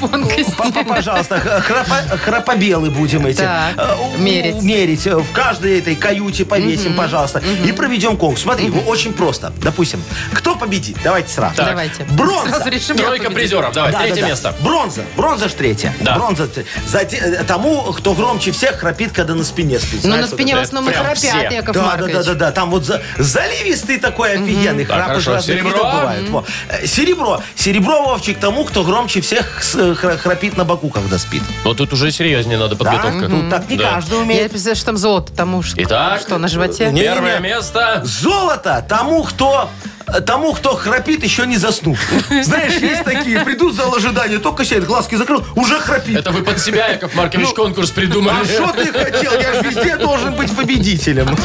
Тонкости. Папа, пожалуйста, х- храпо- храпобелы будем эти. Так, э, у- мерить. Мерить. э, В каждой этой каюте повесим, пожалуйста. И проведем конкурс. Смотри, ну, очень просто. Допустим, кто победит? Давайте сразу. Так. Давайте. Бронза. Сразу решим, кто Тройка победит. призеров, давай, Да, да, третье да. место. Бронза. Бронза ж третья. Да. Бронза. т- за те- э, тому, кто громче всех храпит, когда на спине спит. Ну, Знаешь, на вот спине в это основном прям храпят, все. Яков Да, да, Маркович. да, да, да. Там вот за- заливистый такой офигенный Так, храп из хорошо. разных Серебро? видов бывает. Во. Э, Серебро. Серебро, Вовчик, тому, кто громче всех с- э, хра- храпит на боку, когда спит. Но тут уже серьезнее надо Да? подготовка. Тут так не Да. каждый Я умеет. представляю, что там золото, тому что, Итак, что на животе? Первое место. Золото тому, кто тому, кто храпит, еще не заснув. Знаешь, есть такие, придут в зал ожидания, только сядет, глазки закрыл, уже храпит. Это вы под себя, Яков Маркович, конкурс придумали. А что ты хотел? Я же везде должен быть победителем.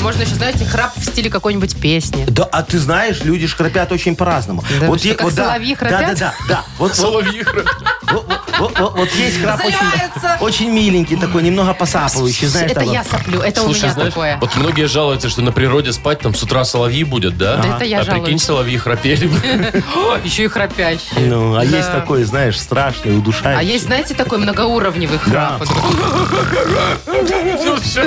Можно еще, знаете, храп в стиле какой-нибудь песни. Да, а ты знаешь, люди ж храпят очень по-разному. Да вы что, е- как да, соловьи да, храпят? Да, да, да. Вот, вот, Соловьи храп- вот, вот, вот- вот есть храп очень, Заливается. очень миленький такой, немного посапывающий, знаешь. это там я вот. соплю, это у Слушай, меня знаешь, такое. вот многие жалуются, что на природе спать там с утра соловьи будет, да? Да это я а прикинь, жалуюсь. соловьи храпели. (laughs) О, еще и храпящий. Ну, а Да. есть такой, знаешь, страшный, удушающий. А есть, знаете, такой многоуровневый храп. Ну, (laughs) всё, всё.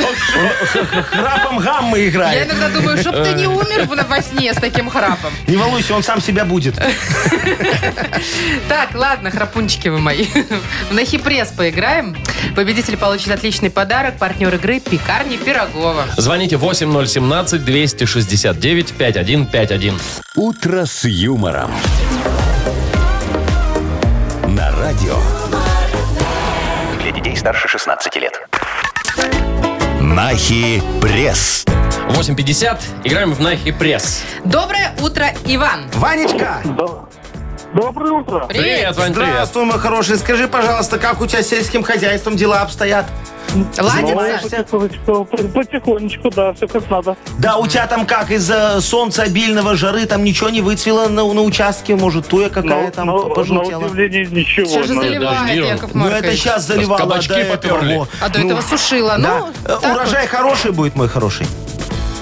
Храпом гаммы Я играет. иногда думаю, чтоб ты не умер в- во сне с таким храпом. Не волнуйся, он сам себя будет. (laughs) Так, ладно, храпунчики вы мои. (laughs) В Нахипресс поиграем. Победитель получит отличный подарок. Партнер игры «Пекарни Пирогова». Звоните 8017-269-5151. «Утро с юмором». На радио. Для детей старше 16 лет. Нахи пресс. 8.50. Играем в Нахи Пресс. Доброе утро, Иван. Ванечка, Доброе утро. Привет, Вань, привет. здравствуй, мой хороший. Скажи, пожалуйста, как у тебя с сельским хозяйством дела обстоят? Ладится? Потихонечку, потихонечку, да, все как надо. Да, у тебя там как, из-за солнца обильного жары там ничего не выцвело на, на участке? Может, туя какая Но- там но- на пожелтела? удивление ничего. Сейчас же заливает, дожди он. Яков Ну, Маркович. это сейчас заливало, Кабачки до этого, поперли. во. А до Ну, этого сушила. Да. Ну, Э, так Урожай хороший будет, мой хороший.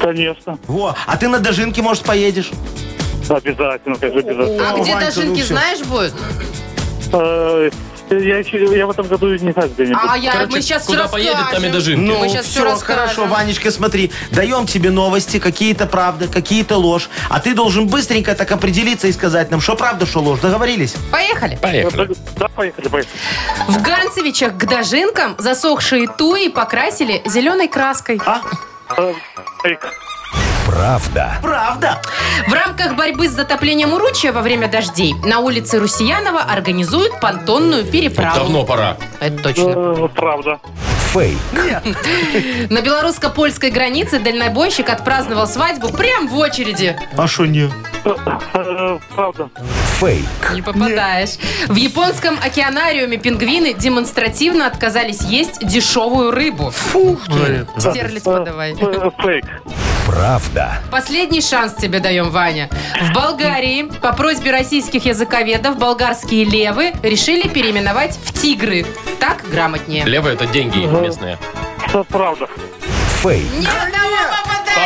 Конечно. Во, а ты на дожинке, может, поедешь? Обязательно, конечно, обязательно. А где Ванька, ну дожинки, всё. знаешь, будет? Э, Я, еще- я в этом году не знаю, где нибудь А я, Короче, мы сейчас куда все поедет, там и расскажем. дожинки. Ну, Мы сейчас все все, расскажем. хорошо, Ванечка, смотри, даем тебе новости, какие-то правда, какие-то ложь, а ты должен быстренько так определиться и сказать нам, что правда, что ложь. Договорились? Поехали. Поехали. Да, поехали, поехали. В Ганцевичах к дожинкам засохшие туи покрасили зеленой краской. А? Э. Правда. Правда. В рамках борьбы с затоплением уручья во время дождей на улице Русиянова организуют понтонную переправу. Давно пора. Это точно. Правда. Фейк. На белорусско-польской границе дальнобойщик отпраздновал свадьбу прям в очереди. А что не? Э, э, Правда. Фейк. Не попадаешь. В японском океанариуме пингвины демонстративно отказались есть дешевую рыбу. Фу, Стерлить подавай. Э, Фейк. Правда. Последний шанс тебе даем, Ваня. В Болгарии по просьбе российских языковедов болгарские левы решили переименовать в тигры. Так грамотнее. Левые это деньги местные. Э, Правда. Фейк. Не одного попадания.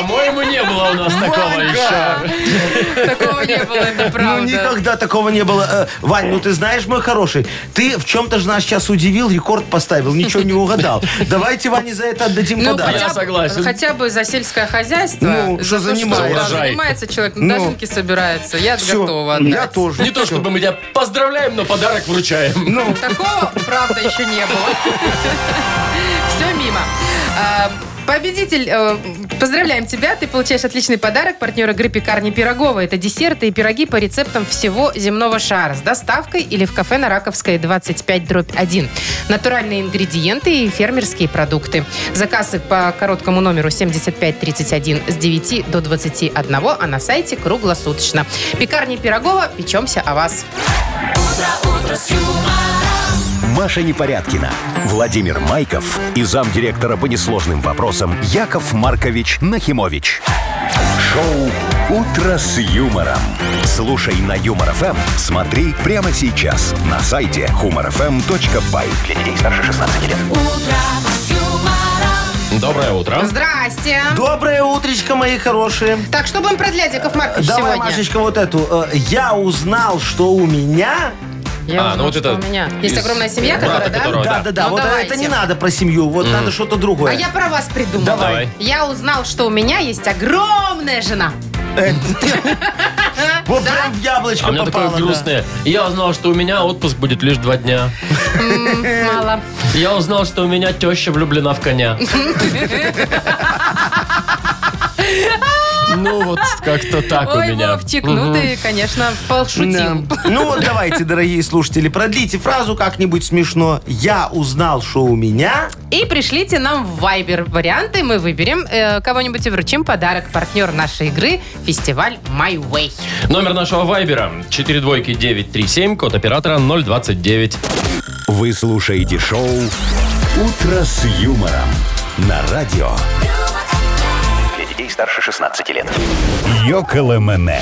По-моему, не было у нас такого еще. (laughs) Такого не было, это Ну, правда. никогда такого не было. Э, Вань, ну ты знаешь, мой хороший, ты в чем-то же нас сейчас удивил, рекорд поставил, ничего не угадал. Давайте Ване за это отдадим Ну, подарок. Я хотя, бы- согласен. хотя бы за сельское хозяйство. Ну, за что то, занимается. да, Урожай. занимается человек, Ну. дожинки собирается. Я Всё, готова отдать. Я тоже. Не то, чтобы мы тебя поздравляем, но подарок вручаем. Ну, Такого, правда, еще не было. (laughs) Все мимо. А, Победитель, э, поздравляем тебя. Ты получаешь отличный подарок. Партнер игры «Пекарни Пирогова». Это десерты и пироги по рецептам всего земного шара. С доставкой или в кафе на Раковской 25 дробь 1. Натуральные ингредиенты и фермерские продукты. Заказы по короткому номеру 7531 с 9 до 21, а на сайте круглосуточно. «Пекарни Пирогова». Печемся о вас. Маша Непорядкина, Владимир Майков и замдиректора по несложным вопросам Яков Маркович Нахимович. Шоу «Утро с юмором». Слушай на Юмор ФМ, смотри прямо сейчас на сайте humorfm.by. Для детей старше 16 лет. Доброе утро. Здрасте. Доброе утречко, мои хорошие. Так, что будем продлять, Яков Маркович, Давай, сегодня? Машечка, вот эту. Э, Я узнал, что у меня... Я А, ну вот это у меня. Есть из огромная семья, брата, которая, да? которого- Да, да. да, да. Ну, вот давайте. это не надо про семью, вот надо что-то другое. А я про вас придумала. Давай. Я узнал, что у меня есть огромная жена. Э, (laughs) Вот прям в яблочко А у меня такое попало. да. грустное. Я узнал, что у меня отпуск будет лишь два дня. М, Мало. Я узнал, что у меня теща влюблена в коня. (laughs) Ну вот как-то так у Ой, меня. Вовчик, ну ты, конечно, пошутил. Да. Ну вот давайте, дорогие слушатели, продлите фразу как-нибудь смешно. Я узнал, что у меня... И пришлите нам в Viber варианты. Мы выберем э, кого-нибудь и вручим подарок. Партнер нашей игры – фестиваль My Way. Номер нашего вайбера 42937, код оператора 029. Вы слушаете шоу «Утро с юмором» на радио старше 16 лет. Йоколэмэне.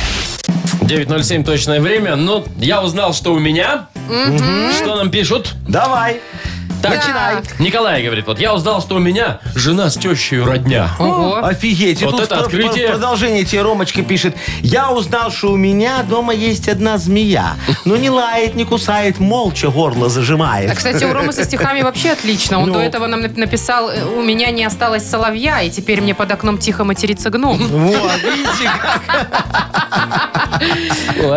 9.07 точное время. Ну, я узнал, что у меня. Что нам пишут? Давай. Так, Начинай. Николай говорит, вот я узнал, что у меня жена с тещей родня. Ого. Офигеть. И Вот тут это в- открытие. в продолжение тебе Ромочка пишет. Я узнал, что у меня дома есть одна змея. Но не лает, не кусает, молча горло зажимает. А, кстати, у Ромы со стихами вообще отлично. Он Ну. до этого нам нап- написал, э, у меня не осталось соловья, и теперь мне под окном тихо матерится гном. Вот, видите, как?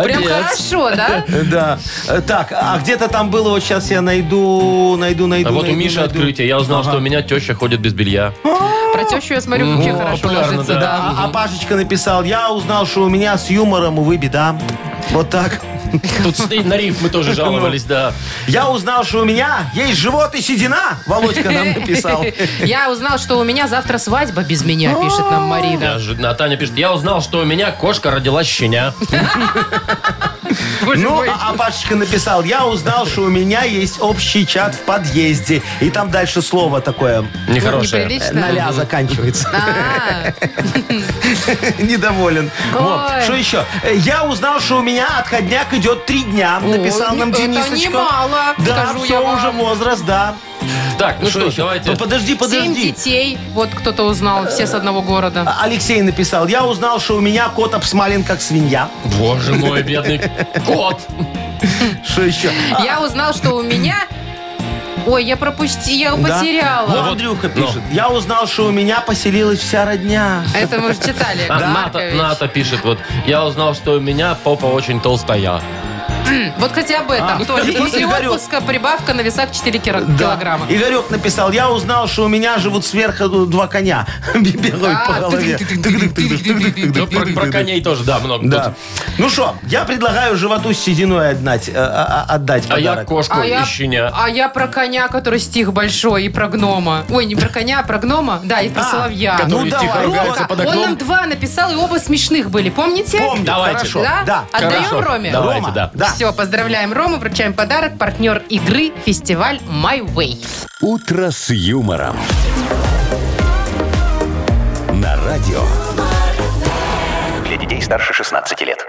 Прям хорошо, да? Да. Так, а где-то там было, вот сейчас я найду, найду, найду. А вот у Миши открытие. Я узнал, что у меня теща ходит без белья. Про тещу я смотрю, вообще хорошо ложится, да. А, а Пашечка написал, я узнал, что у меня с юмором, увы, беда. Вот так. Тут стоит на риф, мы тоже жаловались, да. Я узнал, что у меня есть живот и седина. Володька нам написал. (laughs) Я узнал, что у меня завтра свадьба без меня, пишет нам Марина. Неожиданно. А Таня пишет, я узнал, что у меня кошка родила щеня. (laughs) (laughs) Ну, а, а Пашечка написал, я узнал, что у меня есть общий чат в подъезде. И там дальше слово такое Нехорошее. Неприлично. на ля заканчивается. А, (laughs) Недоволен. Вот. Что еще? Я узнал, что у меня отходняк идет три дня. Написал нам это Денисочка. немало, Да, все уже возраст, да. Так, ну что, еще? давайте. Ну подожди, Семь подожди. детей. Вот кто-то узнал, все с одного города. А- Алексей написал, я узнал, что у меня кот обсмален как свинья. Боже мой, бедный кот. Что еще? Я узнал, что у меня... Ой, я пропустила, я Да? потеряла. Вот Андрюха пишет. Я узнал, что у меня поселилась вся родня. Это мы уже читали. А, Яков Ната, Маркович. Ната пишет, вот, я узнал, что у меня попа очень толстая. (clears throat) Вот хотя бы этом А, тоже. После Игорек. отпуска прибавка на весах 4 кило- Да. килограмма. Игорек написал, я узнал, что у меня живут сверху два коня. (laughs) Бегают по А, голове. Ну, про, коней тоже, да, много. Да. Ну что, я предлагаю животу с сединой отдать, э, а- отдать я кошку А и щеня. а я про коня, который стих большой, и про гнома. Ой, не про коня, а про гнома. Да, и про А, соловья. который Ну, тихо ругается под он окном. нам два написал, и оба смешных были. Помните? Помню, Давайте. хорошо. Да? Да. Отдаем. Роме? Давайте, да. Все, поздравляем Рому, вручаем подарок. Партнер игры фестиваль My Way. «Утро с юмором». На радио Для детей старше 16 лет.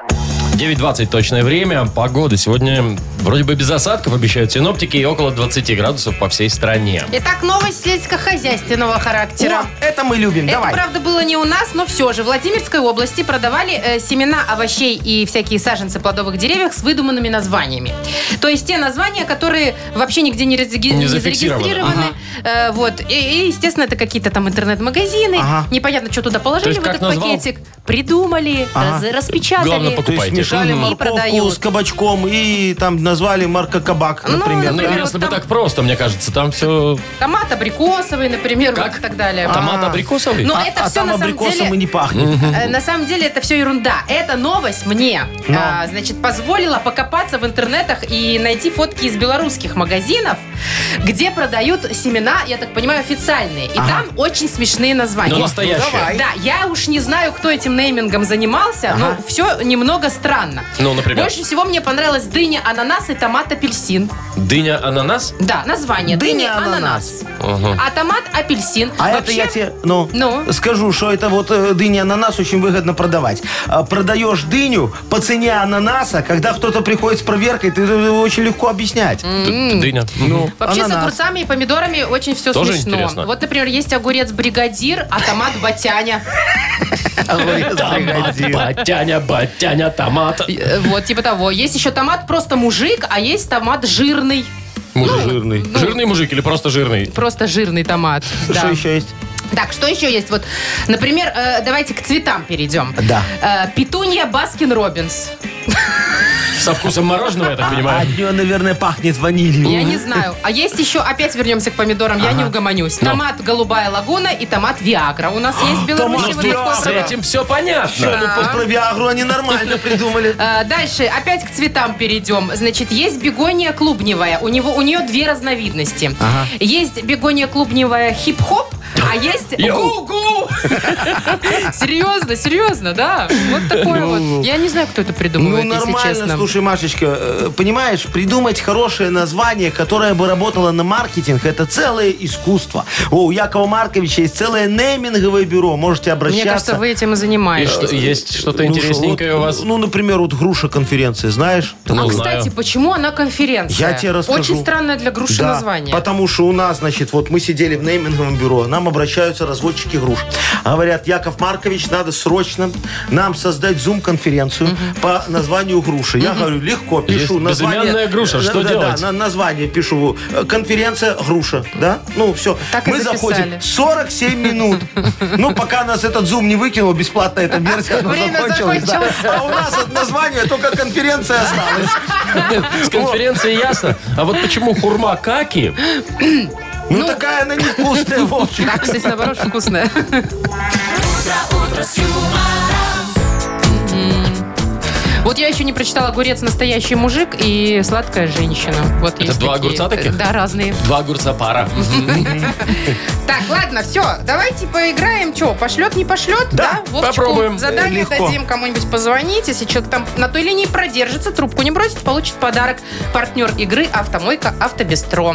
9.20 точное время. Погода сегодня вроде бы без осадков обещают синоптики и около 20 градусов по всей стране. Итак, новость сельскохозяйственного характера. О, это мы любим. Это, Давай. правда, было не у нас, но все же. В Владимирской области продавали э, семена овощей и всякие саженцы плодовых деревьев с выдуманными названиями. То есть те названия, которые вообще нигде не, разреги- Не не зарегистрированы. Э, вот. И, и, естественно, это какие-то там интернет-магазины. Ага. Непонятно, что туда положили есть в этот назвал? пакетик. Придумали, Ага. распечатали. Главное, покупайте. Смешали Мгм. И морковку продают. с кабачком и там назвали марка кабак, Ну, например. Ну, например, если вот бы там- так просто, мне кажется, там все... Томат абрикосовый, например, Как? вот и так далее. Томат абрикосовый? Ну, а, это а все там на самом абрикосом деле... и не пахнет. Э, На самом деле это все ерунда. Эта новость мне, Ну. а, значит, позволила покопаться в интернетах и найти фотки из белорусских магазинов, где продают семена, я так понимаю, официальные. И там очень смешные названия. Ну, настоящие. давай. Да, я уж не знаю, кто этим неймингом занимался, но все немного странно. Ну, например? Больше всего мне понравилась дыня, ананас и томат апельсин. Дыня, ананас? Да, название. Дыня, Дыня, ананас. А томат апельсин. А это я тебе, ну, Ну? скажу, что это вот э, дыня ананас очень выгодно продавать. А, Продаешь дыню по цене ананаса, когда кто-то приходит с проверкой, ты э, очень легко объяснять. Д- Дыня. Ну, Вообще с огурцами и помидорами очень все Тоже смешно. интересно. Вот, например, есть огурец бригадир, а томат батяня. Огурец бригадир. батяня, батяня, томат. Вот, типа того. Есть еще томат просто мужик, а есть томат жирный. Мужик. Жирный. Жирный мужик или просто жирный? Просто жирный томат. Что Да. еще есть? Так, что еще есть? Вот, например, э, давайте к цветам перейдем. Да. Э, Петунья Баскин Робинс. Со вкусом мороженого, я так А понимаю. от нее, наверное, пахнет ванилью. Я не знаю. А есть еще, опять вернемся к помидорам, я не угомонюсь. Ну. Томат Голубая Лагуна и томат Виагра. У нас есть в Беларуси. Томат Виагра. такой С этим все понятно. Что, ну, про Виагру они нормально придумали. (laughs) А, Дальше опять к цветам перейдем. Значит, есть бегония клубневая. У него у нее две разновидности. Есть бегония клубневая хип-хоп, а (laughs) есть гу-гу. (laughs) Серьезно, серьезно, да. Вот такое вот. Я не знаю, кто это Ну, придумывает, если честно. Слушай, Машечка, э, понимаешь, придумать хорошее название, которое бы работало на маркетинг, это целое искусство. О, у Якова Марковича есть целое нейминговое бюро, можете обращаться. Мне кажется, вы этим и И занимаетесь. что, есть что-то Ну, интересненькое что, у вот, вас? Ну, например, вот груша конференции, знаешь? А, Ну, кстати, знаю. почему она конференция? Я тебе расскажу. Очень странное для груши Да, название. Потому что у нас, значит, вот мы сидели в нейминговом бюро, нам обращаются разводчики груш. Говорят, Яков Маркович, надо срочно нам создать зум-конференцию по названию груши. Я говорю, легко, пишу Есть название. безымянная груша, что Да, да, делать? Да, на название пишу. Конференция груша, да? Ну, все. Так мы заходим. 47 минут. Ну, пока нас этот зум не выкинул, бесплатно эта версия Время закончилась, да. закончилось. А у нас от названия только конференция осталась. С конференции ясно. А вот почему хурма каки? Ну, такая она невкусная, Вовчик. Так, кстати, наоборот, вкусное. Вот я еще не прочитала «Огурец настоящий мужик» и «Сладкая женщина». Вот Это есть два такие. огурца таких? Да, разные. Два огурца пара. (laughs) Так, ладно, все, давайте поиграем. Что, пошлет, не пошлет? Да, попробуем. Задание дадим, кому-нибудь позвонить. Если что-то там на той линии продержится, трубку не бросит, получит подарок. Партнер игры «Автомойка Автобестро».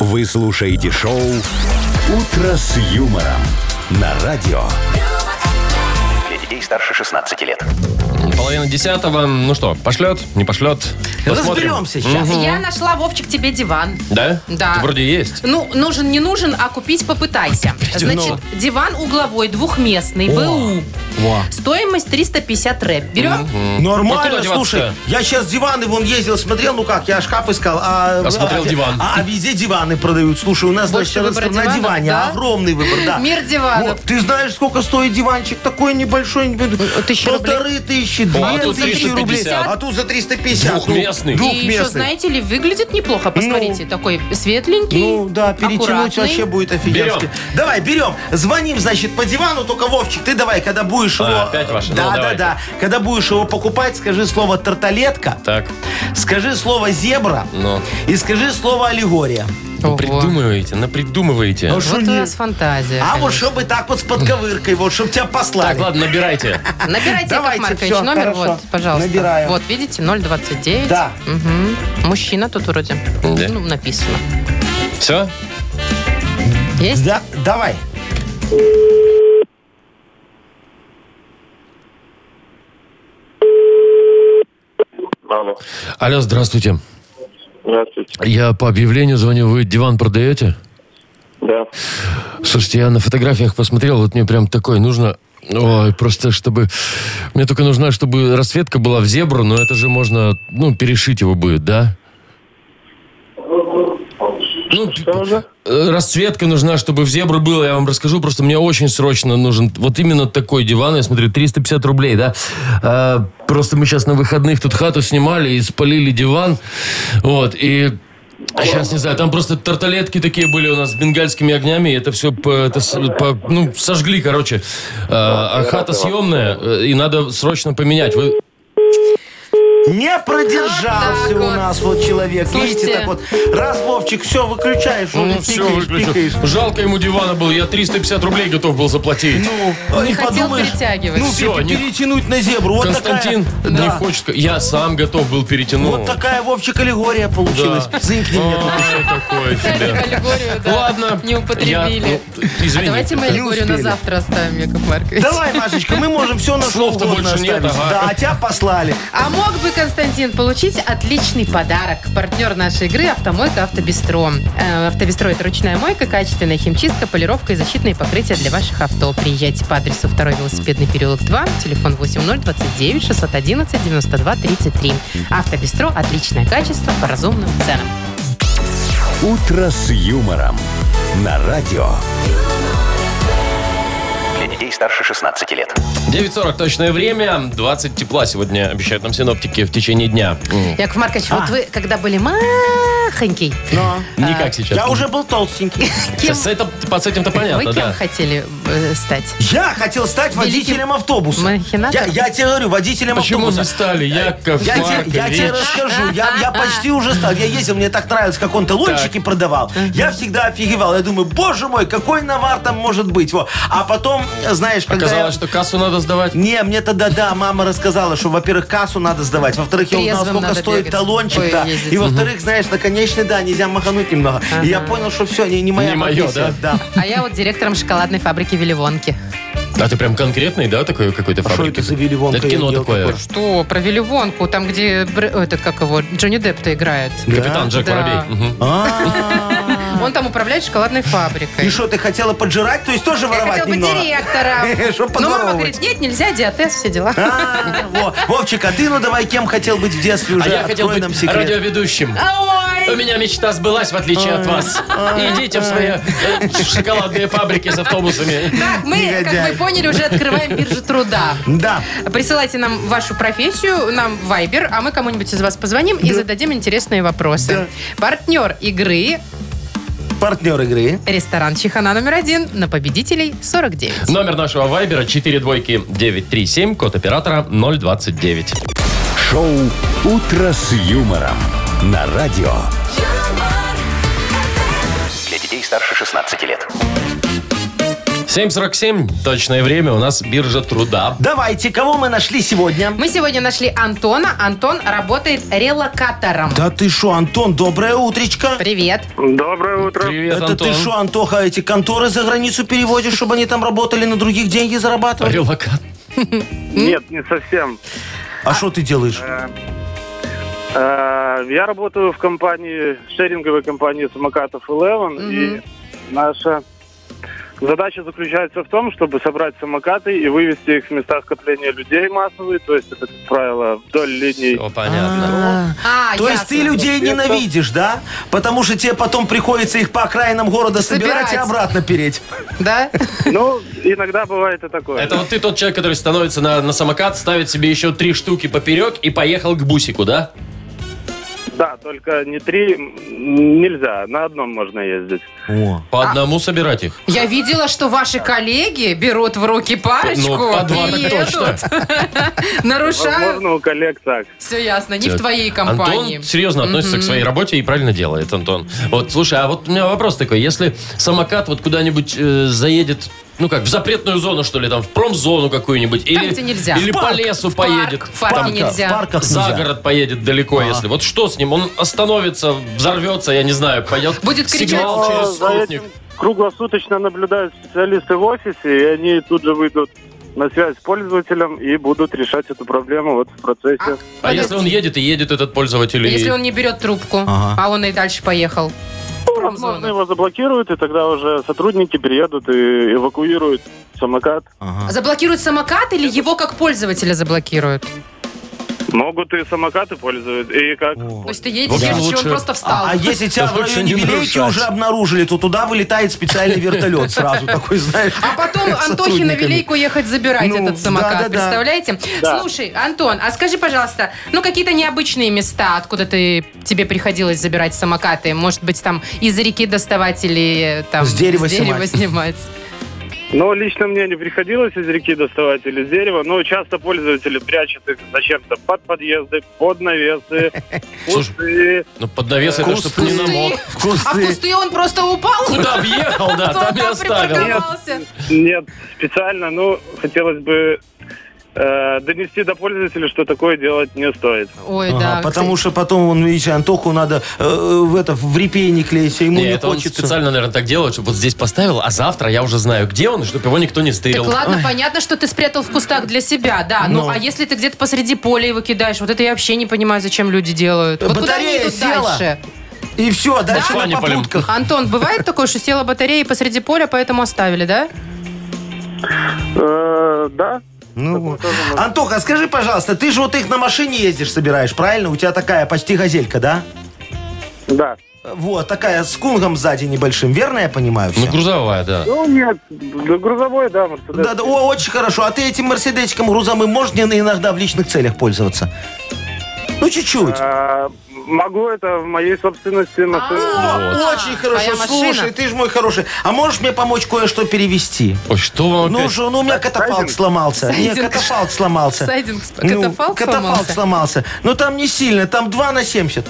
Вы слушаете шоу «Утро с юмором» на радио. Для детей старше 16 лет. Половина десятого. Ну что, пошлет, не пошлет? Посмотрим. Разберемся сейчас. Я нашла, Вовчик, тебе диван. Да? Да. Вроде есть. Ну, нужен, не нужен, а купить попытайся. Значит, диван угловой, двухместный, БУ. Во. Стоимость 350 рэп. Берем? Ну, Нормально, куда слушай. деваться-то? Я сейчас диваны вон ездил, смотрел, ну как, я шкаф искал. А, Осмотрел а, диван. А, а везде диваны продают. Слушай, у нас Больше значит, выбора на диванов, диване да? огромный выбор, да. Мир диванов. Вот, ты знаешь, сколько стоит диванчик? Такой небольшой. тысяча Полторы тысячи, а две тут рублей. 350. А тут за 350. ну, Двухместный. И еще, знаете ли, выглядит неплохо. Посмотрите, такой светленький, Ну да, перетянуть аккуратный. вообще будет офигенски. Берем. Давай, берем. Звоним, значит, по дивану, только Вовчик, ты давай, когда будешь А, его... опять ваши? Ну, Да, да, давайте. да. Когда будешь его покупать, скажи слово тарталетка, Так, скажи слово зебра ну. и скажи слово аллегория. Ого. Придумываете, напридумываете. Вот у вас фантазия. А вот конечно. чтобы так вот с подковыркой, вот, чтобы тебя послали. Так, ладно, набирайте. Набирайте, Яков Давайте, Маркович, номер, вот, пожалуйста. Набираю. Вот, видите, 029. Да. Мужчина тут вроде. Да. Ну, написано. Все? Есть? Да, давай. Алло. Алло, здравствуйте. Здравствуйте. Я по объявлению звоню, вы диван продаете? Да. Слушайте, я на фотографиях посмотрел, вот мне прям такой нужно... Ой, просто чтобы... Мне только нужна, чтобы расцветка была в зебру, но это же можно, ну, перешить его будет, да? Ну, Что э, расцветка нужна, чтобы в зебру было, я вам расскажу. Просто мне очень срочно нужен вот именно такой диван. Я смотрю, 350 рублей, да? А, просто мы сейчас на выходных тут хату снимали и спалили диван. Вот, и... А сейчас не знаю, там просто тарталетки такие были у нас с бенгальскими огнями, и это все по- это по- ну, сожгли, короче. А, а хата съемная, э, и надо срочно поменять. Вы Не продержался у нас вот человек. Слушайте. Видите, так вот. Раз, Вовчик, все, выключаешь, Ну, все, пикаешь, выключу. пикаешь. Жалко ему дивана был, я 350 рублей готов был заплатить. Ну, Не и хотел подумаешь, перетягивать. Ну, Всё, пе- не- перетянуть на зебру. Вот Константин такая, не да. хочет. Я сам готов был перетянуть. Вот такая, Вовчик, аллегория получилась. Да. Цинкни мне тут. Ой, такое Кстати, себе. аллегорию, да, Ладно. не употребили. Ну, извини. А давайте мы аллегорию на успели. завтра оставим, Яков Маркович. Давай, Машечка, мы можем все на что Слов-то угодно больше нет, оставить. ага. Да, а тебя послали. А мог бы Константин получить отличный подарок. Партнер нашей игры «Автомойка Автобестро». Э, Автобестро – это ручная мойка, качественная химчистка, полировка и защитные покрытия для ваших авто. Приезжайте по адресу 2 велосипедный переулок 2, телефон 8029 611 92 33. «Автобестро» – отличное качество по разумным ценам. «Утро с юмором» на радио. Детей старше 16 лет. 9.40 точное время. 20 тепла сегодня обещают нам синоптики в течение дня. Яков Маркович, вот вы, когда были махонький, Но. (laughs) Не как сейчас. Я уже был толстенький. (laughs) кем, С, это, с этим-то вы понятно, кем да. хотели э, стать? Я хотел стать Великим водителем автобуса. Я, я тебе говорю, водителем Почему автобуса. не стали, Яков Я тебе, я тебе Маркович? расскажу. Я, я (laughs) почти уже стал. Я ездил, мне так нравилось, как он талончики продавал. Я всегда офигевал. Я думаю, боже мой, какой навар там может быть. Во. А потом, знаешь, когда я... Оказалось, что кассу надо сдавать. Не, мне тогда, да, мама рассказала, что, во-первых, кассу надо сдавать, во-вторых, я узнал, Трезвым сколько надо стоит бегать. талончик, Ой, да, ездить. и, во-вторых, знаешь, на конечный, да, нельзя махануть немного. И я понял, что все, не, не моя Не мое, профессия, да. А я вот директором шоколадной фабрики Вилливонки. А ты прям конкретный, да, такой какой-то А что фабрики? это за Вилливонка? Это Я кино такое. такое. Что, про Вилливонку, там, где этот, как его, Джонни Депп-то играет. Капитан Джек Да. Воробей. Мгм. Он там управляет шоколадной фабрикой. И что, ты хотела поджирать, то есть тоже Я воровать хотел быть немного? директором. (laughs) Чтоб Но мама подворовывать. говорит, нет, нельзя, диатез, все дела. А, во. Вовчик, а ты, ну давай, кем хотел быть в детстве уже? А я хотел Открой быть секрет. радиоведущим. У меня мечта сбылась, в отличие от вас. Идите в свои э, шоколадные фабрики с автобусами. Так, мы, как Негодяй. вы поняли, уже открываем биржу труда. Да. Присылайте нам вашу профессию, нам в Viber, а мы кому-нибудь из вас позвоним и зададим интересные вопросы. Партнер игры Партнер игры. Ресторан Чихана номер один на победителей 49. Номер нашего вайбера 4 двойки 937, код оператора 029. Шоу «Утро с юмором» на радио. Для детей старше 16 лет. 7.47, точное время, у нас биржа труда. Давайте, кого мы нашли сегодня? Мы сегодня нашли Антона. Антон работает релокатором. Да ты что, Антон, доброе утречко. Привет. Доброе утро. Привет, Это Антон. ты что, Антоха, эти конторы за границу переводишь, чтобы они там работали, на других деньги зарабатывали? Релокат. (laughs) Нет, не совсем. А что ты делаешь? Э, Я работаю в компании, шеринговой компании самокатов Eleven, и наша задача заключается в том, чтобы собрать самокаты и вывести их с места скопления людей массовые, то есть это, как правило, вдоль линий. Все понятно. А, То есть ясно. ты людей ненавидишь, да? Потому что тебе потом приходится их по окраинам города собирать, Собирать. и обратно переть. Да? Ну, иногда бывает и такое. Это вот ты тот человек, который становится на, на самокат, ставит себе еще три штуки поперек и поехал к бусику, да? Да, только не три нельзя, на одном можно ездить. О. По одному собирать их. Я видела, что ваши коллеги берут в руки парочку Ну, по два и так точно. едут. (laughs) Нарушают. Возможно, у коллег так. Все ясно, не в твоей компании. Антон серьезно относится к своей работе и правильно делает, Антон. Вот, слушай, а вот у меня вопрос такой. Если самокат вот куда-нибудь э, заедет, ну как, в запретную зону, что ли, там, в промзону какую-нибудь, или, где нельзя. или В по парк, лесу в парк, поедет, в парке там, нельзя. В парках за нельзя. город поедет далеко, если. Вот что с ним? Он остановится, взорвется, я не знаю, пойдет Будет кричать. сигнал Но через за спутник. этим круглосуточно наблюдают специалисты в офисе, и они тут же выйдут на связь с пользователем и будут решать эту проблему вот в процессе. А если он едет и едет этот пользователь? и- Если он не берет трубку, Ага. а он и дальше поехал. Возможно, его заблокируют, и тогда уже сотрудники приедут и эвакуируют самокат. Заблокируют самокат или его как пользователя заблокируют? Могут и самокаты пользоваться. И как... То есть ты едешь, едешь, и он лучше- просто встал. А, а если тебя в Лучше районе не нарушать. уже обнаружили, то туда вылетает специальный вертолет (laughs) сразу такой, знаешь. А потом (laughs) с Антохе на. Велейку ехать забирать Ну, этот самокат, представляете? Слушай, Антон, а скажи, пожалуйста, ну какие-то необычные места, откуда ты тебе приходилось забирать самокаты? Может быть, там из реки доставать или там С дерева снимать? снимать. Но лично мне не приходилось из реки доставать или с дерева, но часто пользователи прячут их зачем-то под подъезды, под навесы, (laughs) кусты. Ну, под навес это, чтобы не намок. А в Кусты. кусты он просто упал? Куда въехал, да, там и оставил. Нет, специально, ну, хотелось бы э, донести до пользователя, что такое делать не стоит. Ой, Ага, да. потому что потом, он, видишь, Антоху надо э, в это в репейник клеить, а ему Не, не это он хочется. специально, наверное, так делает, чтобы вот здесь поставил, а завтра я уже знаю, где он, и чтобы его никто не Так стырил. ладно, понятно, что ты спрятал в кустах для себя, да. Ну, Ну. а если ты где-то посреди поля его кидаешь, вот это я вообще не понимаю, зачем люди делают. Вот куда они Батарея идут села. дальше? И все, дальше Да? на полем. попутках. Антон, бывает такое, что села батарея посреди поля, поэтому оставили, да? Э, да, Ну, вот. Антоха, а скажи, пожалуйста, ты же вот их на машине ездишь, собираешь, правильно? У тебя такая почти газелька, да? да. Вот, такая с кунгом сзади небольшим, верно я понимаю Ну, грузовая, да. Ну, нет, да, грузовой, да, Мерседес. Да, да, о, очень хорошо. А ты этим мерседечком грузовым можешь не иногда в личных целях пользоваться? Ну, чуть-чуть. А, могу это в моей собственности машины. О, Вот. Очень хорошо. твоя машина. Слушай, ты же мой хороший. А можешь мне помочь кое-что перевести? Ой, что вам Ну, опять? же, ну, у меня катафалк Сайдинг? сломался. Нет, Сайдинг. катафалк сломался. Сайдинг, сп- Ну, катафалк сломался? сломался. Ну, там не сильно, там 2 на 70.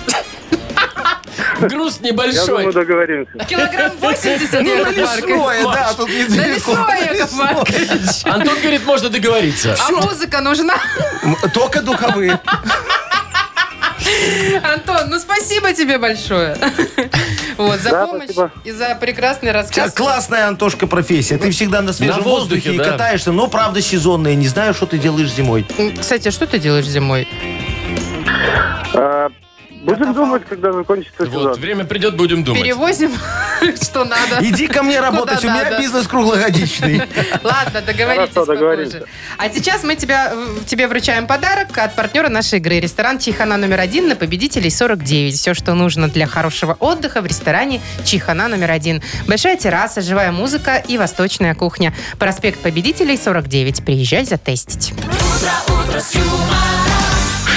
Груз Я небольшой. думаю, договоримся. Килограмм (laughs) 80, Ну, на Яков Маркович. лесное, да, тут На недалеко. лесное, Яков Маркович. Антон говорит, можно договориться. А музыка нужна? М, Только духовые. Антон, ну спасибо тебе большое. Вот, за Да, помощь спасибо. и за прекрасный рассказ. классная, Антошка, профессия. Ты всегда на свежем На воздухе, воздухе, и да. катаешься, но, правда, сезонная. Не знаю, что ты делаешь зимой. Кстати, а что ты делаешь зимой? Будем думать, когда закончится Вот, сезон. время придет, будем думать. Перевозим, (laughs) что надо. Иди ко мне работать, у меня надо. бизнес круглогодичный. (laughs) Ладно, договоритесь Хорошо, договоримся. попозже. А сейчас мы тебя, тебе вручаем подарок от партнера нашей игры. Ресторан Чихана номер один на победителей 49. Все, что нужно для хорошего отдыха в ресторане Чихана номер один. Большая терраса, живая музыка и восточная кухня. Проспект победителей 49. Приезжай затестить.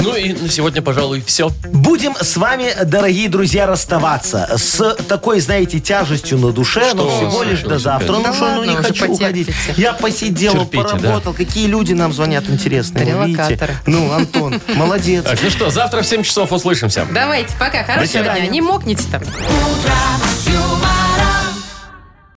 Ну и на сегодня, пожалуй, все. Будем с вами, дорогие друзья, расставаться с такой, знаете, тяжестью на душе, но Что всего лишь до завтра. Ну Да что, ну не хочу уходить. Я посидел, Терпите, поработал. Какие люди нам звонят интересные. Релокаторы. Ну, Антон, молодец. Так, ну что, завтра в 7 часов услышимся. Давайте, пока. Хорошего дня. Не мокните там. утро